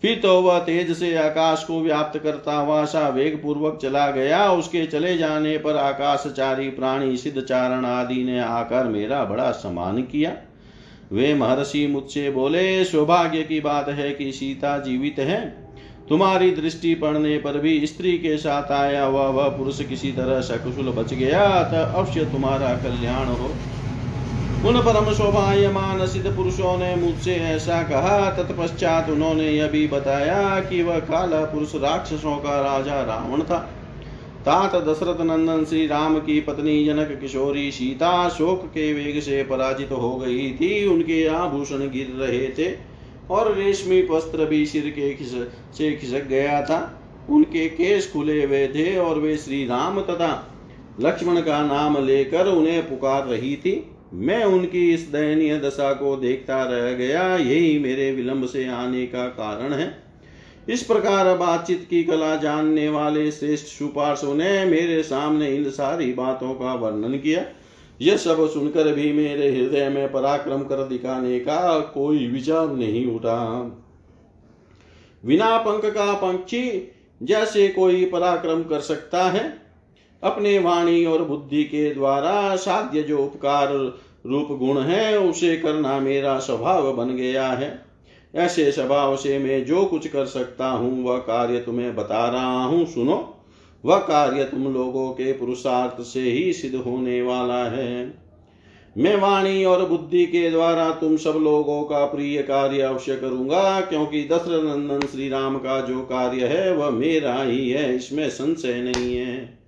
S1: फिर तो वह तेज से आकाश को व्याप्त करता हुआ सा वेग पूर्वक चला गया। उसके चले जाने पर आकाशचारी, प्राणी, सिद्ध चारण आदि ने आकर मेरा बड़ा सम्मान किया। वे महर्षि मुझसे बोले, सौभाग्य की बात है कि सीता जीवित है। तुम्हारी दृष्टि पड़ने पर भी स्त्री के साथ आया हुआ वह पुरुष किसी तरह सकुशल बच गया, अतः अवश्य तुम्हारा कल्याण हो। उन परम शोभायमान सिद्ध पुरुषों ने मुझसे ऐसा कहा, तत्पश्चात उन्होंने यह भी बताया कि वह काला पुरुष राक्षसों का राजा रावण था। तात दशरथ नंदन श्री राम की पत्नी जनक किशोरी सीता शोक के वेग से पराजित हो गई थी, उनके आभूषण गिर रहे थे। और रेशमी वस्त्र भी सिर के खिस, से खिसक गया था। उनके केस खुले हुए थे और वे श्री राम तथा लक्ष्मण का नाम लेकर उन्हें पुकार रही थी। मैं उनकी इस दयनीय दशा को देखता रह गया। यही मेरे विलंब से आने का कारण है। इस प्रकार बातचीत की कला जानने वाले श्रेष्ठ सुपार्शों ने मेरे सामने इन सारी बातों का वर्णन किया। यह सब सुनकर भी मेरे हृदय में पराक्रम कर दिखाने का कोई विचार नहीं उठा। बिना पंख का पंक्षी जैसे कोई पराक्रम कर सकता है? अपने वाणी और बुद्धि के द्वारा साध्य जो उपकार रूप गुण है, उसे करना मेरा स्वभाव बन गया है। ऐसे स्वभाव से मैं जो कुछ कर सकता हूँ, वह कार्य तुम्हें बता रहा हूँ, सुनो। वह कार्य तुम लोगों के पुरुषार्थ से ही सिद्ध होने वाला है। मैं वाणी और बुद्धि के द्वारा तुम सब लोगों का प्रिय कार्य अवश्य करूँगा, क्योंकि दशरथ नंदन श्री राम का जो कार्य है, वह मेरा ही है, इसमें संशय नहीं है।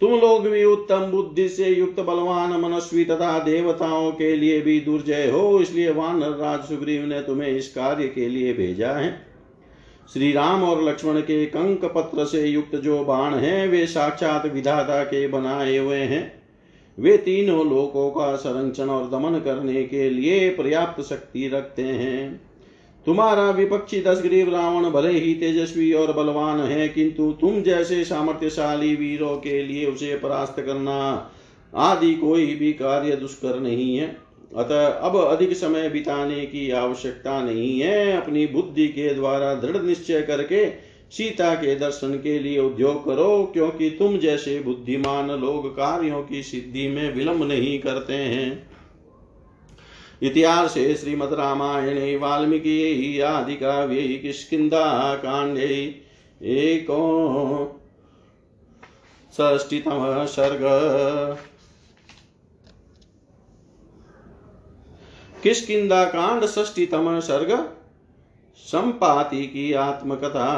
S1: तुम लोग भी उत्तम बुद्धि से युक्त बलवान मनस्वी तथा देवताओं के लिए भी दुर्जय हो, इसलिए वानर राज सुग्रीव ने तुम्हें इस कार्य के लिए भेजा है। श्री राम और लक्ष्मण के कंक पत्र से युक्त जो बाण हैं, वे साक्षात विधाता के बनाए हुए हैं। वे तीनों लोकों का संरक्षण और दमन करने के लिए पर्याप्त शक्ति रखते हैं। तुम्हारा विपक्षी दस दशग्रीव रावण भले ही तेजस्वी और बलवान है, किंतु तुम जैसे सामर्थ्यशाली वीरों के लिए उसे परास्त करना आदि कोई भी कार्य दुष्कर नहीं है। अतः अब अधिक समय बिताने की आवश्यकता नहीं है। अपनी बुद्धि के द्वारा दृढ़ निश्चय करके सीता के दर्शन के लिए उद्योग करो, क्योंकि तुम जैसे बुद्धिमान लोग कार्यों की सिद्धि में विलंब नहीं करते हैं। इतिहासे श्रीमद्रामायणे वाल्मीकि, आदिकाव्ये किष्किन्धाकाण्डे एको षष्टितमः सर्ग। किष्किन्धा कांड षष्टितम सर्ग, संपाति की आत्मकथा,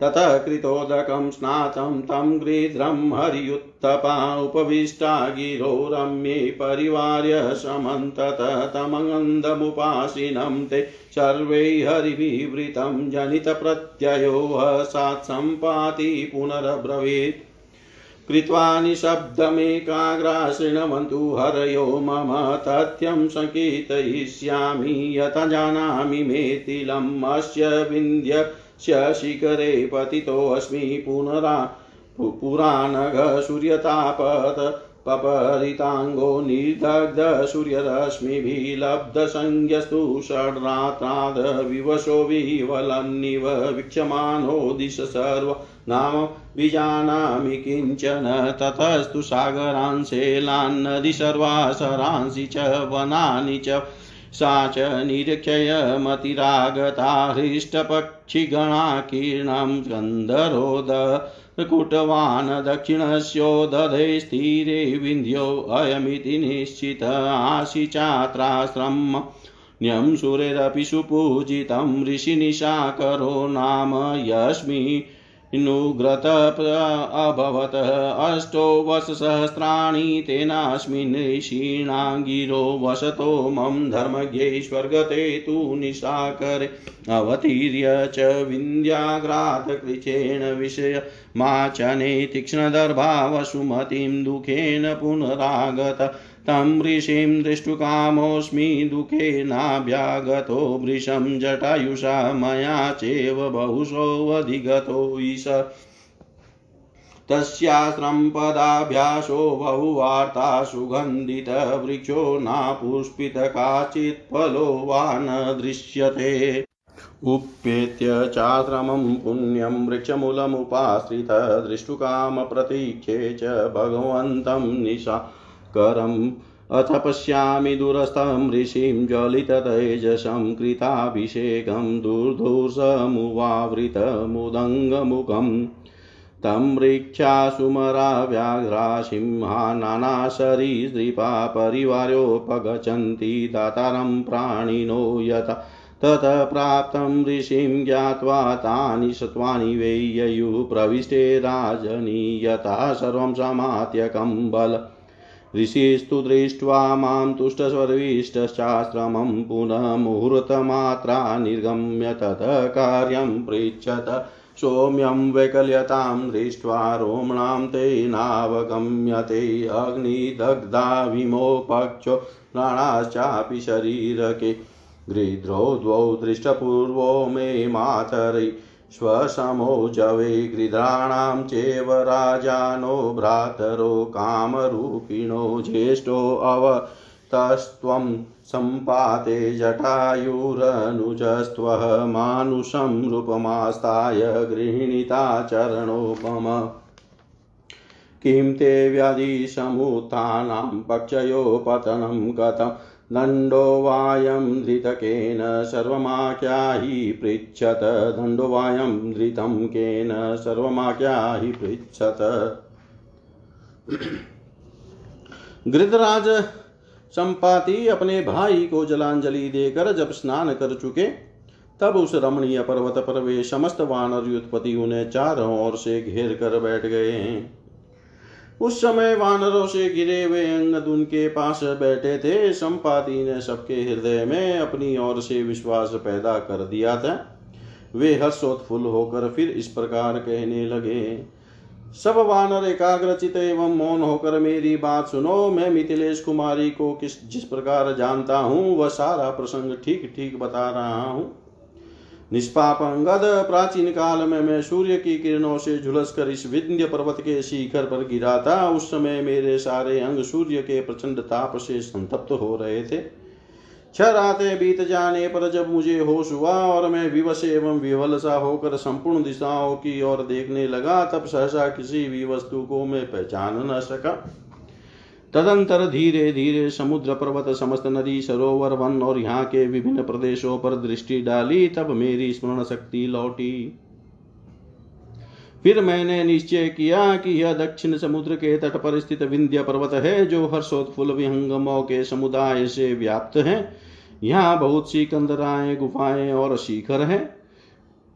S1: ततः कृतोदकं स्नातं तं गृध्रं हरियुत्थपा उपविष्टा गिरो रम्ये परिवार्य समन्तत तमगन्धमुपासिनं ते सर्वै हरिविवृतं जनितप्रत्ययो सात् सम्पाति पुनरब्रवीत्। कृत्वा निशब्दमेकाग्रा शृण्वन्तु हरयो मम तथ्यं सङ्कीर्तयिष्यामि यथ जानामि मेतिलम् अस्य विन्द्य शिखरे पतितोऽस्मि पुनरा पुराणघ सूर्यतापत पपरिताङ्गो निर्दग्धसूर्यरश्मिभिः लब्धसंज्ञस्तु षड्रात्राद विवशो विवलन्निव वीक्षमाणो दिश सर्व नाम विजानामि किंचन ततस्तु सागरांशेलान्नदि सर्वासरांसि च वनानि च सा च निरीक्षय मतिरागता हृष्टपक्षिगणाकीर्णं गन्धरोद कुटवान् दक्षिणस्योदधे स्थिरे विन्ध्योऽयमिति निश्चित आशि चात्राश्रम न्यं सुरेरपि सुपूजितं ऋषिनिशाकरो नाम यस्मि नुग्रत अभवत् अष्टो वत्सहस्राणि तेनास्मिन् ऋषीणाङ्गिरो वसतो मम धर्मज्ञै स्वर्गते तु निशाकरे। अवतीर्य च विन्द्याग्रात् कृचेण विषय माचने तीक्ष्णदर्भा वसुमतीं दुःखेन पुनरागत। तं ऋषिं दृष्टुकामोऽस्मि दुःखेनाभ्यागतो वृषं जटायुषा मया चैव बहुशोऽधिगतो ईश। तस्याश्रम्पदाभ्यासो बहुवार्ता सुगन्धितवृक्षो नापुष्पित काचित् फलो वा न दृश्यते। उप्येत्य चाश्रमं पुण्यं वृक्षमूलमुपाश्रित दृष्टुकामप्रतीक्षे च भगवन्तं निशाकरम् अथ पश्यामि दूरस्थं ऋषिं ज्वलिततेजसं कृताभिषेकं दुर्धुर्षमुवावृतमुदङ्गमुखम् तं वृक्षासुमरा व्याघ्रा सिंहा नानाशरीसृपा परिवारोपगच्छन्ति दातारं प्राणिनो यथा ततः प्राप्तं ऋषिं ज्ञात्वा तानि सत्त्वानि वैययुः प्रविष्टे राजनी सर्वं समात्यकं बल। ऋषिस्तु दृष्ट्वा माँ तुष्टस्वर्विष्टशास्त्रमं पुनः मुहूर्तमात्रा निर्गम्य ततः कार्यं पृच्छत। सौम्यं वैकल्यतां दृष्ट्वा रोमणां ते नावगम्यते। अग्निदग्धा विमोपक्षो प्राणाश्चापि शरीरके। गृध्रौ द्वौ दृष्टपूर्वो मे मातरै। स्वसमो जवे गृध्राणां चैव राजानो भ्रातरो कामरूपिणो ज्येष्ठोऽवतस्त्वं सम्पाते जटायुरनुजस्त्वः मानुषं रूपमास्ताय गृहीणिता चरणोपम। किं ते व्याधिसमुत्थानां पक्षयो पतनं कथम् दण्डो वायं धृतकेन सर्वमाख्याहि पृच्छत। दण्डो वायं धृतं केन सर्वमाख्याहि पृच्छत। गृधराज संपाति अपने भाई को जलांजलि देकर जब स्नान कर चुके, तब उस रमणीय पर्वत पर वे समस्त वानर युत्पति उन्हें चारों ओर से घेर कर बैठ गए। उस समय वानरों से घिरे हुए अंगद उनके पास बैठे थे। संपाति ने सबके हृदय में अपनी ओर से विश्वास पैदा कर दिया था। वे हर्षोत्फुल होकर फिर इस प्रकार कहने लगे, सब वानर एकाग्रचित एवं मौन होकर मेरी बात सुनो। मैं मिथिलेश कुमारी को किस, जिस प्रकार जानता हूँ, वह सारा प्रसंग ठीक ठीक बता रहा हूँ। निष्पाप अंगद प्राचीन काल में मैं सूर्य की किरणों से झुलस कर इस विंध्य पर्वत के शिखर पर गिरा था। उस समय मेरे सारे अंग सूर्य के प्रचंड ताप से संतप्त हो रहे थे। छह रातें बीत जाने पर जब मुझे होश हुआ और मैं विवश एवं विवल सा होकर संपूर्ण दिशाओं की ओर देखने लगा, तब सहसा किसी भी वस्तु को मैं पहचान न सका। तदंतर धीरे धीरे समुद्र पर्वत समस्त नदी सरोवर वन और यहाँ के विभिन्न प्रदेशों पर दृष्टि डाली, तब मेरी स्मरण शक्ति लौटी। फिर मैंने निश्चय किया कि यह दक्षिण समुद्र के तट पर स्थित विंध्य पर्वत है, जो हर्षोत्फुल विहंगमों के समुदाय से व्याप्त है। यहाँ बहुत सी कंदराएँ, गुफाएँ और शिखर हैं।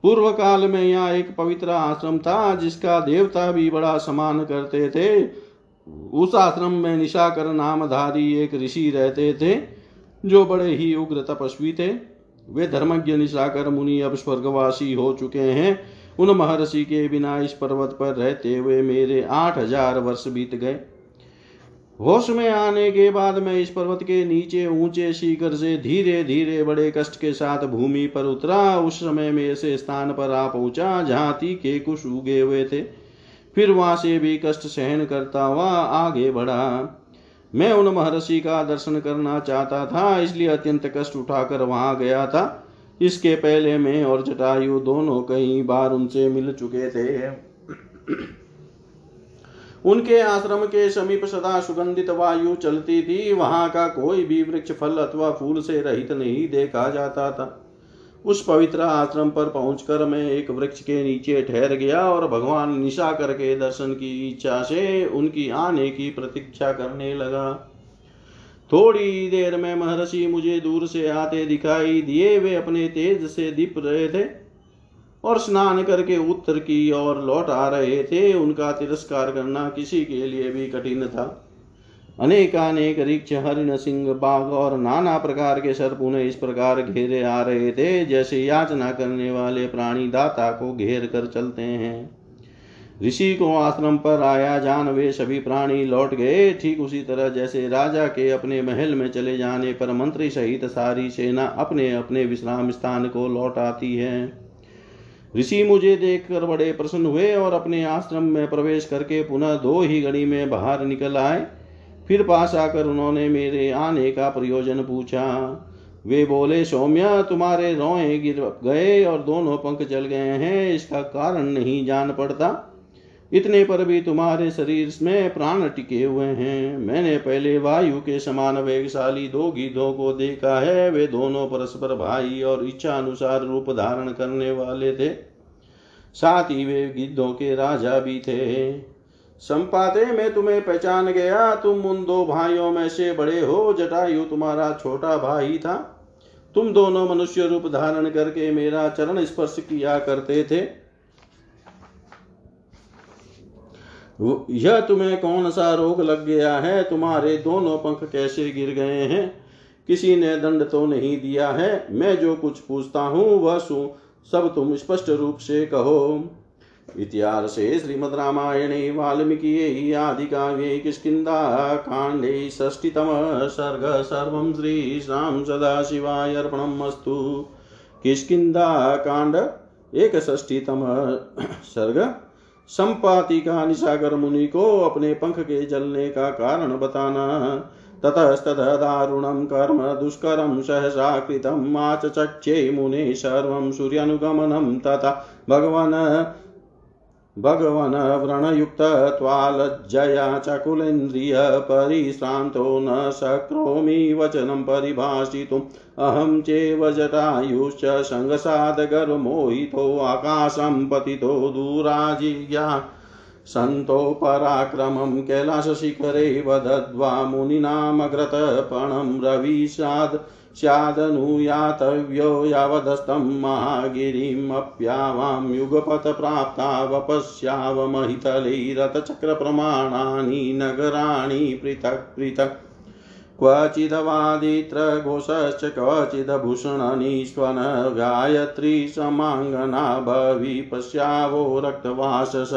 S1: पूर्व काल में यहाँ एक पवित्र आश्रम था, जिसका देवता भी बड़ा समान करते थे। उस आश्रम में निशाकर नामधारी एक ऋषि रहते थे, जो बड़े ही उग्र तपस्वी थे। वे धर्मज्ञ निशाकर मुनि अब स्वर्गवासी हो चुके हैं। उन महर्षि के बिना इस पर्वत पर रहते हुए मेरे आठ हज़ार वर्ष बीत गए। होश में आने के बाद मैं इस पर्वत के नीचे ऊँचे शिखर से धीरे धीरे बड़े कष्ट के साथ भूमि पर उतरा। उस समय में ऐसे स्थान पर आ पहुँचा जहाँ के कुछ उगे हुए थे। फिर वहाँ से भी कष्ट सहन करता हुआ आगे बढ़ा। मैं उन महर्षि का दर्शन करना चाहता था, इसलिए अत्यंत कष्ट उठाकर वहाँ गया था। इसके पहले मैं और जटायु दोनों कई बार उनसे मिल चुके थे। उनके आश्रम के समीप सदा सुगंधित वायु चलती थी। वहाँ का कोई भी वृक्ष फल अथवा फूल से रहित नहीं देखा जाता था। उस पवित्र आश्रम पर पहुंचकर मैं एक वृक्ष के नीचे ठहर गया और भगवान निशा करके दर्शन की इच्छा से उनकी आने की प्रतीक्षा करने लगा। थोड़ी देर में महर्षि मुझे दूर से आते दिखाई दिए। वे अपने तेज से दीप रहे थे और स्नान करके उत्तर की ओर लौट आ रहे थे। उनका तिरस्कार करना किसी के लिए भी कठिन था। अनेकानेक रिक्ष, हरिण, सिंह, बाघ और नाना प्रकार के सर्प उन्हें इस प्रकार घेरे आ रहे थे, जैसे याचना करने वाले प्राणी दाता को घेर कर चलते हैं। ऋषि को आश्रम पर आया, जान वे सभी प्राणी लौट गए। ठीक उसी तरह जैसे राजा के अपने महल में चले जाने पर मंत्री सहित सारी सेना अपने अपने विश्राम स्थान को लौट आती है। ऋषि मुझे देखकर बड़े प्रसन्न हुए और अपने आश्रम में प्रवेश करके पुनः दो ही घड़ी में बाहर निकल आए। फिर पास आकर उन्होंने मेरे आने का प्रयोजन पूछा। वे बोले, सौम्य, तुम्हारे रोए गिर गए और दोनों पंख जल गए हैं, इसका कारण नहीं जान पड़ता। इतने पर भी तुम्हारे शरीर में प्राण टिके हुए हैं। मैंने पहले वायु के समान वेगशाली दो गिद्धों को देखा है। वे दोनों परस्पर भाई और इच्छा अनुसार रूप धारण करने वाले थे। साथ ही वे गिद्धों के राजा भी थे। संपाते मैं तुम्हें पहचान गया, तुम उन दो भाइयों में से बड़े हो, जटायु तुम्हारा छोटा भाई था। तुम दोनों मनुष्य रूप धारण करके मेरा चरण स्पर्श किया करते थे। यह तुम्हें कौन सा रोग लग गया है? तुम्हारे दोनों पंख कैसे गिर गए हैं? किसी ने दंड तो नहीं दिया है? मैं जो कुछ पूछता हूँ, वह सब तुम स्पष्ट रूप से कहो। इतिहासे श्रीमद्रामायणे वाल्मीकियै आदिकाव्ये किष्किन्धाकाण्डे षष्टितमः सर्ग, सर्वं श्रीशां सदाशिवाय अर्पणम् अस्तु। किष्किन्धाकाण्ड एकषष्टितमः सर्ग। संपाति का निशागर मुनि को अपने पंख के जलने का कारण बताना। ततस्तदारुणं कर्म दुष्करं सहसा कृतम्, आचचक्षे मुने सर्वं सूर्यानुगमनं तथा भगवन् भगवन् व्रणयुक्तत्वालज्जया चकुलेन्द्रियपरिश्रान्तो न शक्नोमि वचनं परिभाषितुम्। अहं चेव जटायुश्च सङ्गसादगर्वमोहितो आकाशं पतितो दूराजिज्ञा सन्तो पराक्रमं कैलासशिखरे वदद्वा मुनिनामग्रतपणं रविषाद् स्यादनुयातव्यो यावदस्तं महागिरिमप्यावां युगपथप्राप्ता वपश्यावमहितले रथचक्रप्रमाणानि नगराणि पृथक् पृथक्। क्वचिदवादित्र घोषश्च क्वचिदभूषणनिष्वन् गायत्री समाङ्गना भवि पश्यावो रक्तवासस।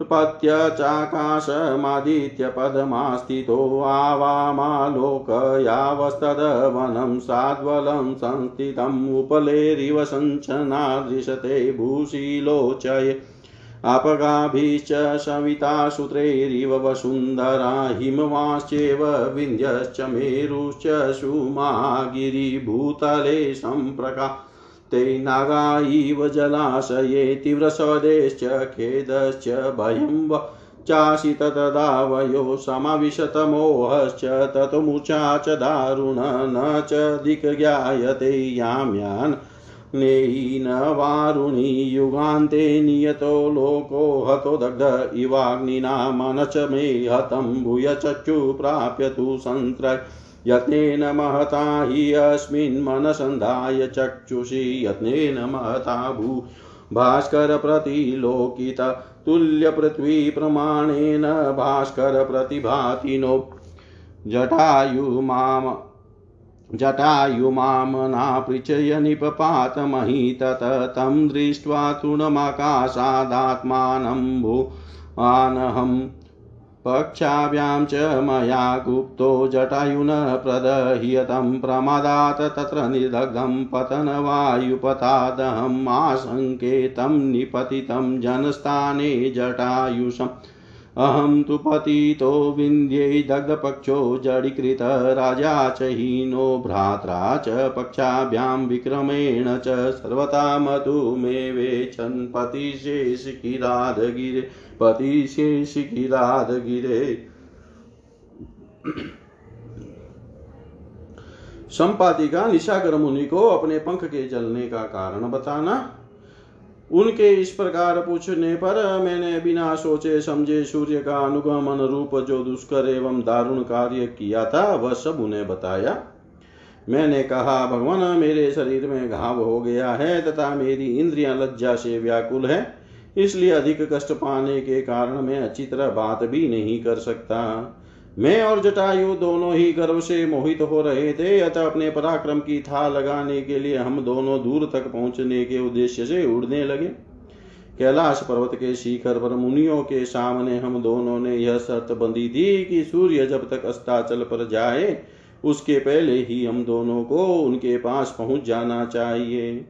S1: तूर्णमुत्पत्य चाकाशमादित्यपदमास्थितो आवामालोकयावस्तदवनं साद्वलं संस्थितम् उपलेरिव सञ्चनादृशते भूशिलोचये। अपगाभिश्च सवितासूत्रैरिव वसुन्धरा हिमवाश्चेव विन्ध्यश्च मेरुश्च सुमागिरिभूतले सम्प्रका। ते नागा इव जलाशये तीव्रसदेश्च खेदश्च भयं चासि तदावयो समाविशतमोहश्च ततमुचा च दारुण न च दिग्ज्ञायते याम्यान्। नेयी न वारुणी युगान्ते नियतो लोको हतो दग्ध इवाग्निना मन च मे हतं भूय चक्षु प्राप्य तु सन्त्रय यत्नेन महता हि अस्मिन् मनसन्धाय चक्षुषि, यत्नेन महता भू। भास्करप्रतिलोकित तुल्यपृथ्वीप्रमाणेन भास्करप्रतिभातिनो। जटायु माम जटायुमामनापृचय निपपातमहि तत तं दृष्ट्वा तृणमाकाशादात्मानं भुवानहम् पक्षाभ्यां च मया गुप्तो जटायुन प्रदह्यतं प्रमादात् तत्र निर्दग्धं पतनवायुपतादहम् आशङ्के तं निपतितं जनस्थाने जटायुषम् अहं तु पतितो विन्द्ये दग्धपक्षो जडीकृत राजा च हीनो भ्रात्रा च पक्षाभ्यां विक्रमेण च सर्वथा मधुमेवेच्छन् पतिशेषिकिराधगिरे पतिशेषिकिराधगिरे। संपाति का निशाकर मुनि को अपने पंख के जलने का कारण बताना। उनके इस प्रकार पूछने पर मैंने बिना सोचे समझे सूर्य का अनुगमन रूप जो दुष्कर एवं दारुण कार्य किया था, वह सब उन्हें बताया। मैंने कहा, भगवान, मेरे शरीर में घाव हो गया है तथा मेरी इंद्रियाँ लज्जा से व्याकुल है, इसलिए अधिक कष्ट पाने के कारण मैं अच्छी तरह बात भी नहीं कर सकता। मैं और जटायु दोनों ही गर्व से मोहित हो रहे थे, अतः अपने पराक्रम की था लगाने के लिए हम दोनों दूर तक पहुँचने के उद्देश्य से उड़ने लगे। कैलाश पर्वत के शिखर पर मुनियों के सामने हम दोनों ने यह शर्त बंदी थी कि सूर्य जब तक अस्ताचल पर जाए, उसके पहले ही हम दोनों को उनके पास पहुँच जाना चाहिए।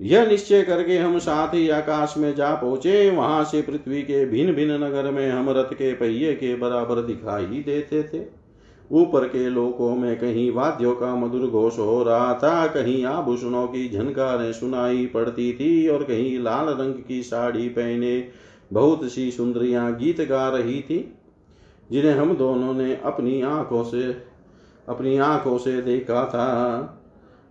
S1: यह निश्चय करके हम साथ ही आकाश में जा पहुँचे। वहाँ से पृथ्वी के भिन्न भिन्न नगर में हम रथ के पहिए के बराबर दिखाई देते थे। ऊपर के लोकों में कहीं वाद्यों का मधुर घोष हो रहा था, कहीं आभूषणों की झनकारें सुनाई पड़ती थी और कहीं लाल रंग की साड़ी पहने बहुत सी सुंदरियाँ गीत गा रही थी, जिन्हें हम दोनों ने अपनी आँखों से, अपनी आँखों से देखा था।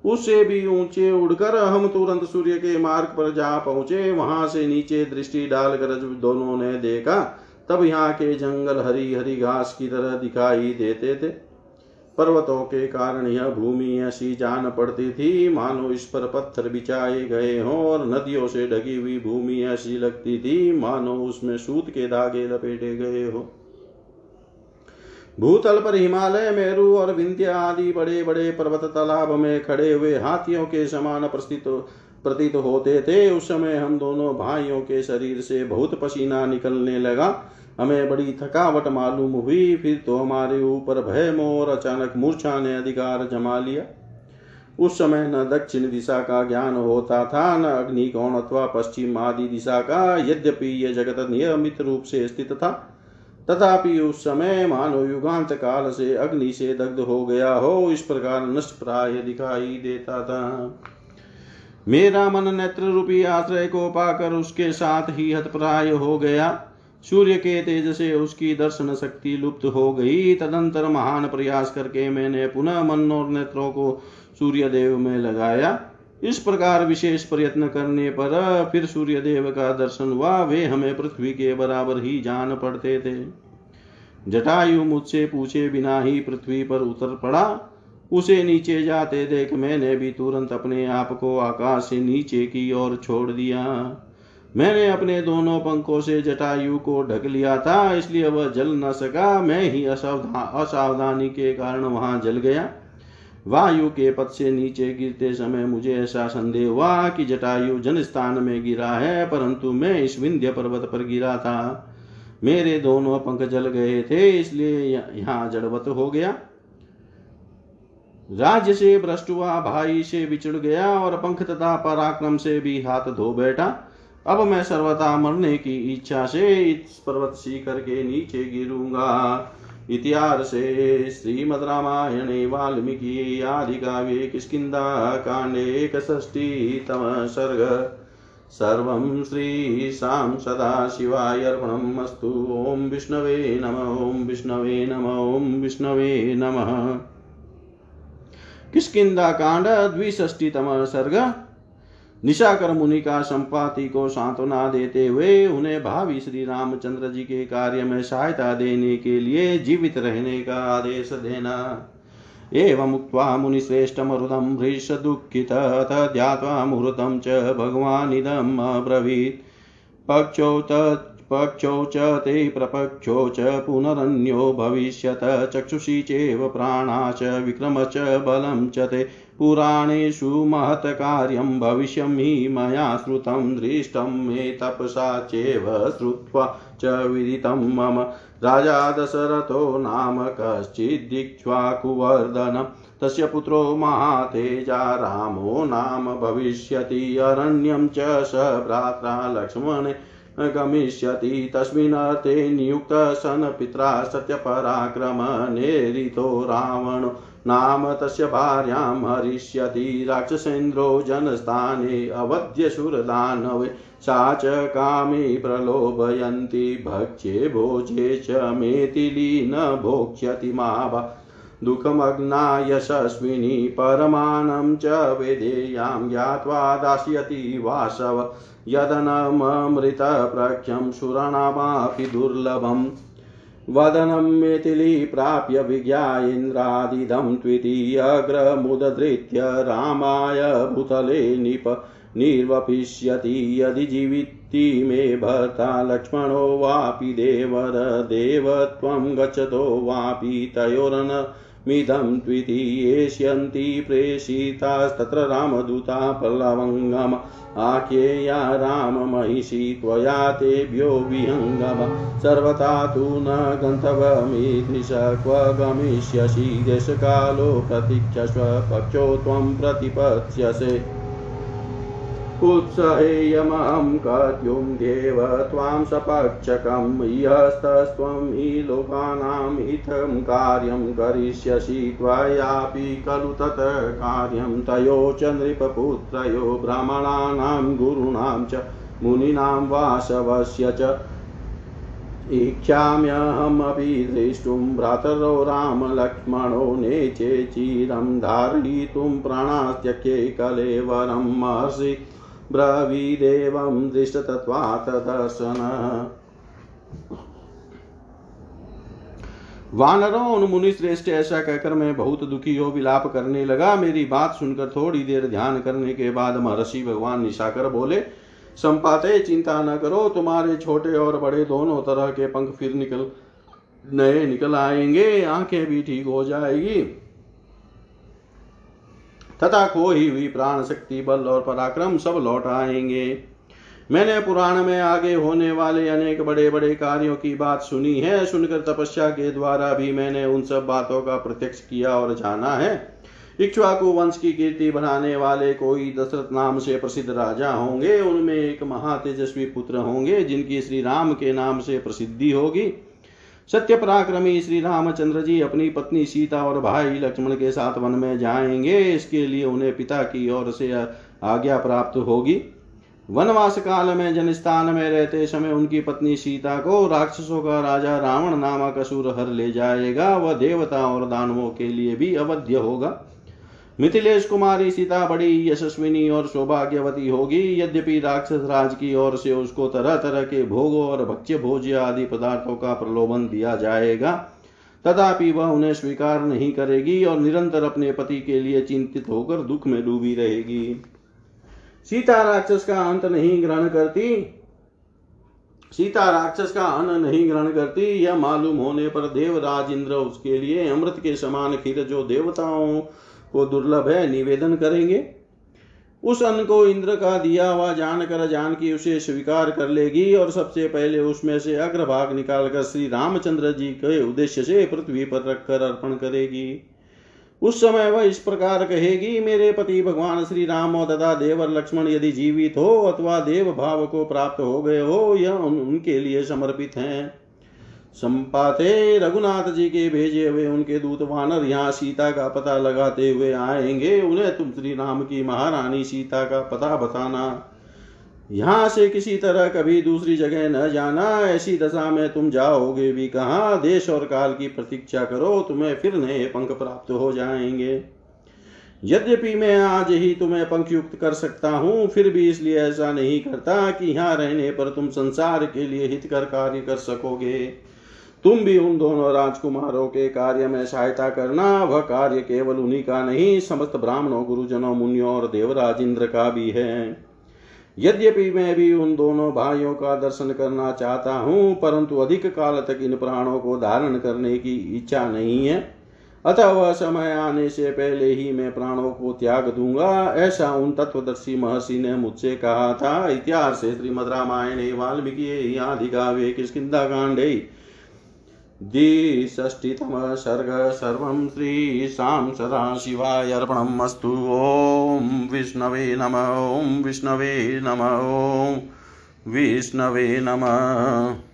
S1: उससे भी ऊँचे उड़कर हम तुरंत सूर्य के मार्ग पर जा पहुँचे। वहाँ से नीचे दृष्टि डालकर दोनों ने देखा, तब यहाँ के जंगल हरी हरी घास की तरह दिखाई देते थे। पर्वतों के कारण यह भूमि ऐसी जान पड़ती थी। मानो इस पर पत्थर बिछाए गए हों और नदियों से ढकी हुई भूमि ऐसी लगती थी। मानो उसमें सूत के धागे लपेटे गए हो। भूतल पर हिमालय मेरु और विंध्य आदि बड़े बड़े पर्वत तालाब में खड़े हुए हाथियों के समान प्रस्थित प्रतीत होते थे। उस समय हम दोनों भाइयों के शरीर से बहुत पसीना निकलने लगा। हमें बड़ी थकावट मालूम हुई। फिर तो हमारे ऊपर भय, मोर, अचानक मूर्छा ने अधिकार जमा लिया। उस समय न दक्षिण दिशा का ज्ञान होता था, न अग्निकोण अथवा पश्चिम आदि दिशा का। यद्यपि ये जगत नियमित रूप से स्थित था तथापि उस समय मानो युगांत काल से अग्नि से दग्ध हो गया हो, इस प्रकार नष्ट प्राय दिखाई देता था। मेरा मन नेत्र रूपी आश्रय को पाकर उसके साथ ही हतप्राय हो गया। सूर्य के तेज से उसकी दर्शन शक्ति लुप्त हो गई। तदंतर महान प्रयास करके मैंने पुनः मन और नेत्रों को सूर्य देव में लगाया। इस प्रकार विशेष प्रयत्न करने पर फिर सूर्य देव का दर्शन हुआ। वे हमें पृथ्वी के बराबर ही जान पड़ते थे। जटायु मुझसे पूछे बिना ही पृथ्वी पर उतर पड़ा। उसे नीचे जाते देख मैंने भी तुरंत अपने आप को आकाश से नीचे की ओर छोड़ दिया। मैंने अपने दोनों पंखों से जटायु को ढक लिया था, इसलिए वह जल न सका। मैं ही असावधानी के कारण वहाँ जल गया। वायु के पथ से नीचे गिरते समय मुझे ऐसा संदेह हुआ कि जटायु जन स्थान में गिरा है, परंतु मैं इस विंध्य पर्वत पर गिरा था। मेरे दोनों पंख जल गए थे, इसलिए यहाँ जड़वत हो गया। राज्य से भ्रष्ट हुआ, भाई से बिछड़ गया और पंख तथा पराक्रम से भी हाथ धो बैठा। अब मैं सर्वथा मरने की इच्छा से इस पर्वत सी करके नीचे गिरूँगा। इतिहासे श्रीमद्रामायणे वाल्मीकि आदिकाव्ये किष्किन्धाकाण्डे एकषष्टितमः सर्ग सर्वं श्रीशां सदाशिवाय अर्पणम् अस्तु ॐ विष्णवे नम, ॐ विष्णवे नम, ॐ विष्णवे नमः। किष्किन्धाकाण्ड सर्ग निशाकर मुनि का संपाति को सांत्वना देते हुए उन्हें भावी श्री रामचंद्र जी के कार्य में सहायता देने के लिए जीवित रहने का आदेश देना। एवं उक्त्वा मुनिश्रेष्ठमरुदं भृशदुःखितः ध्यात्वा मुहूर्तं च भगवानिदम् अब्रवीत्। पक्षौ पक्षौ च ते प्रपक्षौ च पुनरन्यो भविष्यत चक्षुषी चेव प्राणा च विक्रम च बलं च ते पुराणेषु महत्कार्यं भविष्यं हि मया श्रुतं दृष्टं मे तपसा चेव श्रुत्वा च विदितं मम राजा दशरथो नाम कश्चिद्दिक्ष्वाकुवर्धनं तस्य पुत्रो महातेजा रामो नाम भविष्यति। अरण्यं च स भ्रात्रा लक्ष्मणे गमिष्यति तस्मिन्नर्थे नियुक्तः सन् पित्रा सत्यपराक्रम नेरितो रावणो। नाम तस्य भार्यां हरिष्यति, राक्षसेन्द्रो जनस्थाने अवध्यशूरदानवे सा च कामी प्रलोभयन्ति, भक्ष्ये भोजे च मेथिली न भोक्ष्यति मा दुःखमग्ना यशस्विनी परमानं च वेदेयां ज्ञात्वा दास्यति वासव। यदनममृतप्रख्यं सुराणामापि दुर्लभम्। वदनं मेथिली प्राप्य विज्ञायेन्द्रादिदं त्वितीयग्रमुदधृत्य रामाय भूतले निप निर्वपिष्यति। यदि जीविति मे भर्ता लक्ष्मणो वापि देवर, देवत्वं गच्छतो वापि तयोरन मिदं द्वितीयेष्यन्ति प्रेषितास्तत्र रामदूता प्रलवङ्गम। आख्येया राममहिषी, त्वया तेभ्यो विहङ्गम। सर्वथा तु न गन्तव्यमीदृश क्व गमिष्यसि देशकालो प्रतीक्षस्व पक्षो त्वं प्रतिपत्स्यसे
S2: कुत्सहेयमहं कत्युं देव त्वां सपक्षकं इहस्तस्त्वं हि लोकानाम् इथं कार्यं करिष्यसि त्वयापि खलु तत् कार्यं तयो च नृपपुत्रयो ब्राह्मणानां गुरूणां च मुनीनां वासवस्य च इच्छाम्यहमपि द्रष्टुं भ्रातरो रामलक्ष्मणो नेचे चिरं धारयितुं प्राणास्त्यख्ये कलेवरं महर्षि ब्रवीदेवं दृष्टतत्त्वात् दर्शन। वानरों उन मुनि श्रेष्ठ ऐसा कहकर मैं बहुत दुखी हो विलाप करने लगा। मेरी बात सुनकर थोड़ी देर ध्यान करने के बाद महर्षि भगवान निशाकर बोले, संपाते चिंता न करो, तुम्हारे छोटे और बड़े दोनों तरह के पंख फिर निकल, नए निकल आएँगे, आँखें भी ठीक हो जाएगी। तथा खोई हुई प्राण शक्ति बल और पराक्रम सब लौट आएँगे। मैंने पुराण में आगे होने वाले अनेक बड़े बड़े कार्यों की बात सुनी है, सुनकर तपस्या के द्वारा भी मैंने उन सब बातों का प्रत्यक्ष किया और जाना है। इक्ष्वाकु वंश की कीर्ति बनाने वाले कोई दशरथ नाम से प्रसिद्ध राजा होंगे, उनमें एक महातेजस्वी पुत्र होंगे, जिनकी श्री राम के नाम से प्रसिद्धि होगी। सत्य पराक्रमी श्री रामचंद्र जी अपनी पत्नी सीता और भाई लक्ष्मण के साथ वन में जाएँगे। इसके लिए उन्हें पिता की ओर से आज्ञा प्राप्त होगी। वनवास काल में जनस्थान में रहते समय उनकी पत्नी सीता को राक्षसों का राजा रावण नामक असुर हर ले जाएगा। वह देवता और दानवों के लिए भी अवध्य होगा। मिथिलेश कुमारी सीता बड़ी यशस्विनी और सौभाग्यवती होगी। यद्यपि राक्षस राज की ओर से उसको तरह तरह के भोगों और भक्ष्य भोज्य आदि पदार्थों का प्रलोभन दिया जाएगा, तथापि वह उन्हें स्वीकार नहीं करेगी और निरंतर अपने पति के लिए चिंतित होकर दुख में डूबी रहेगी। सीता राक्षस का अंत नहीं ग्रहण करती। सीता राक्षस का अन्न नहीं ग्रहण करती। यह मालूम होने पर देवराज इंद्र उसके लिए अमृत के समान खीर जो देवताओं को दुर्लभ है, निवेदन करेंगे। उस अन्न को इंद्र का दिया हुआ जानकर जान की उसे स्वीकार कर लेगी और सबसे पहले उसमें से अग्रभाग निकालकर श्री रामचंद्र जी के उद्देश्य से पृथ्वी पर रखकर अर्पण करेगी। उस समय वह इस प्रकार कहेगी, मेरे पति भगवान श्री राम और तथा देवर लक्ष्मण यदि जीवित हो अथवा देव भाव को प्राप्त हो गए हो, यह उनके लिए समर्पित हैं। संपाते रघुनाथ जी के भेजे हुए उनके दूत वानर यहाँ सीता का पता लगाते हुए आएँगे। उन्हें तुम श्री राम की महारानी सीता का पता बताना। यहाँ से किसी तरह कभी दूसरी जगह न जाना। ऐसी दशा में तुम जाओगे भी कहा? देश और काल की प्रतीक्षा करो, तुम्हें फिर नए पंख प्राप्त हो जाएँगे। यद्यपि मैं आज ही तुम्हें पंख युक्त कर सकता हूँ, फिर भी इसलिए ऐसा नहीं करता कि यहाँ रहने पर तुम संसार के लिए हितकर कार्य कर सकोगे। तुम भी उन दोनों राजकुमारों के कार्य में सहायता करना, वह कार्य केवल उन्हीं का नहीं, समस्त ब्राह्मणों, गुरुजनों, मुनियों और देवराज इंद्र का भी है। यद्यपि मैं भी उन दोनों भाइयों का दर्शन करना चाहता हूँ, परंतु अधिक काल तक इन प्राणों को धारण करने की इच्छा नहीं है। अतः वह समय आने से पहले ही मैं प्राणों को त्याग दूँगा, ऐसा उन तत्वदर्शी महर्षि ने मुझसे कहा था। इतिहास श्रीमद रामायण, वाल्मीकि, आदि काव्ये किस्किदा कांडे द्विषष्टितमः सर्ग सर्वं श्रीशां सदाशिवाय अर्पणम् अस्तु ॐ विष्णवे नम, ॐ विष्णवे नम, ॐ विष्णवे नमः।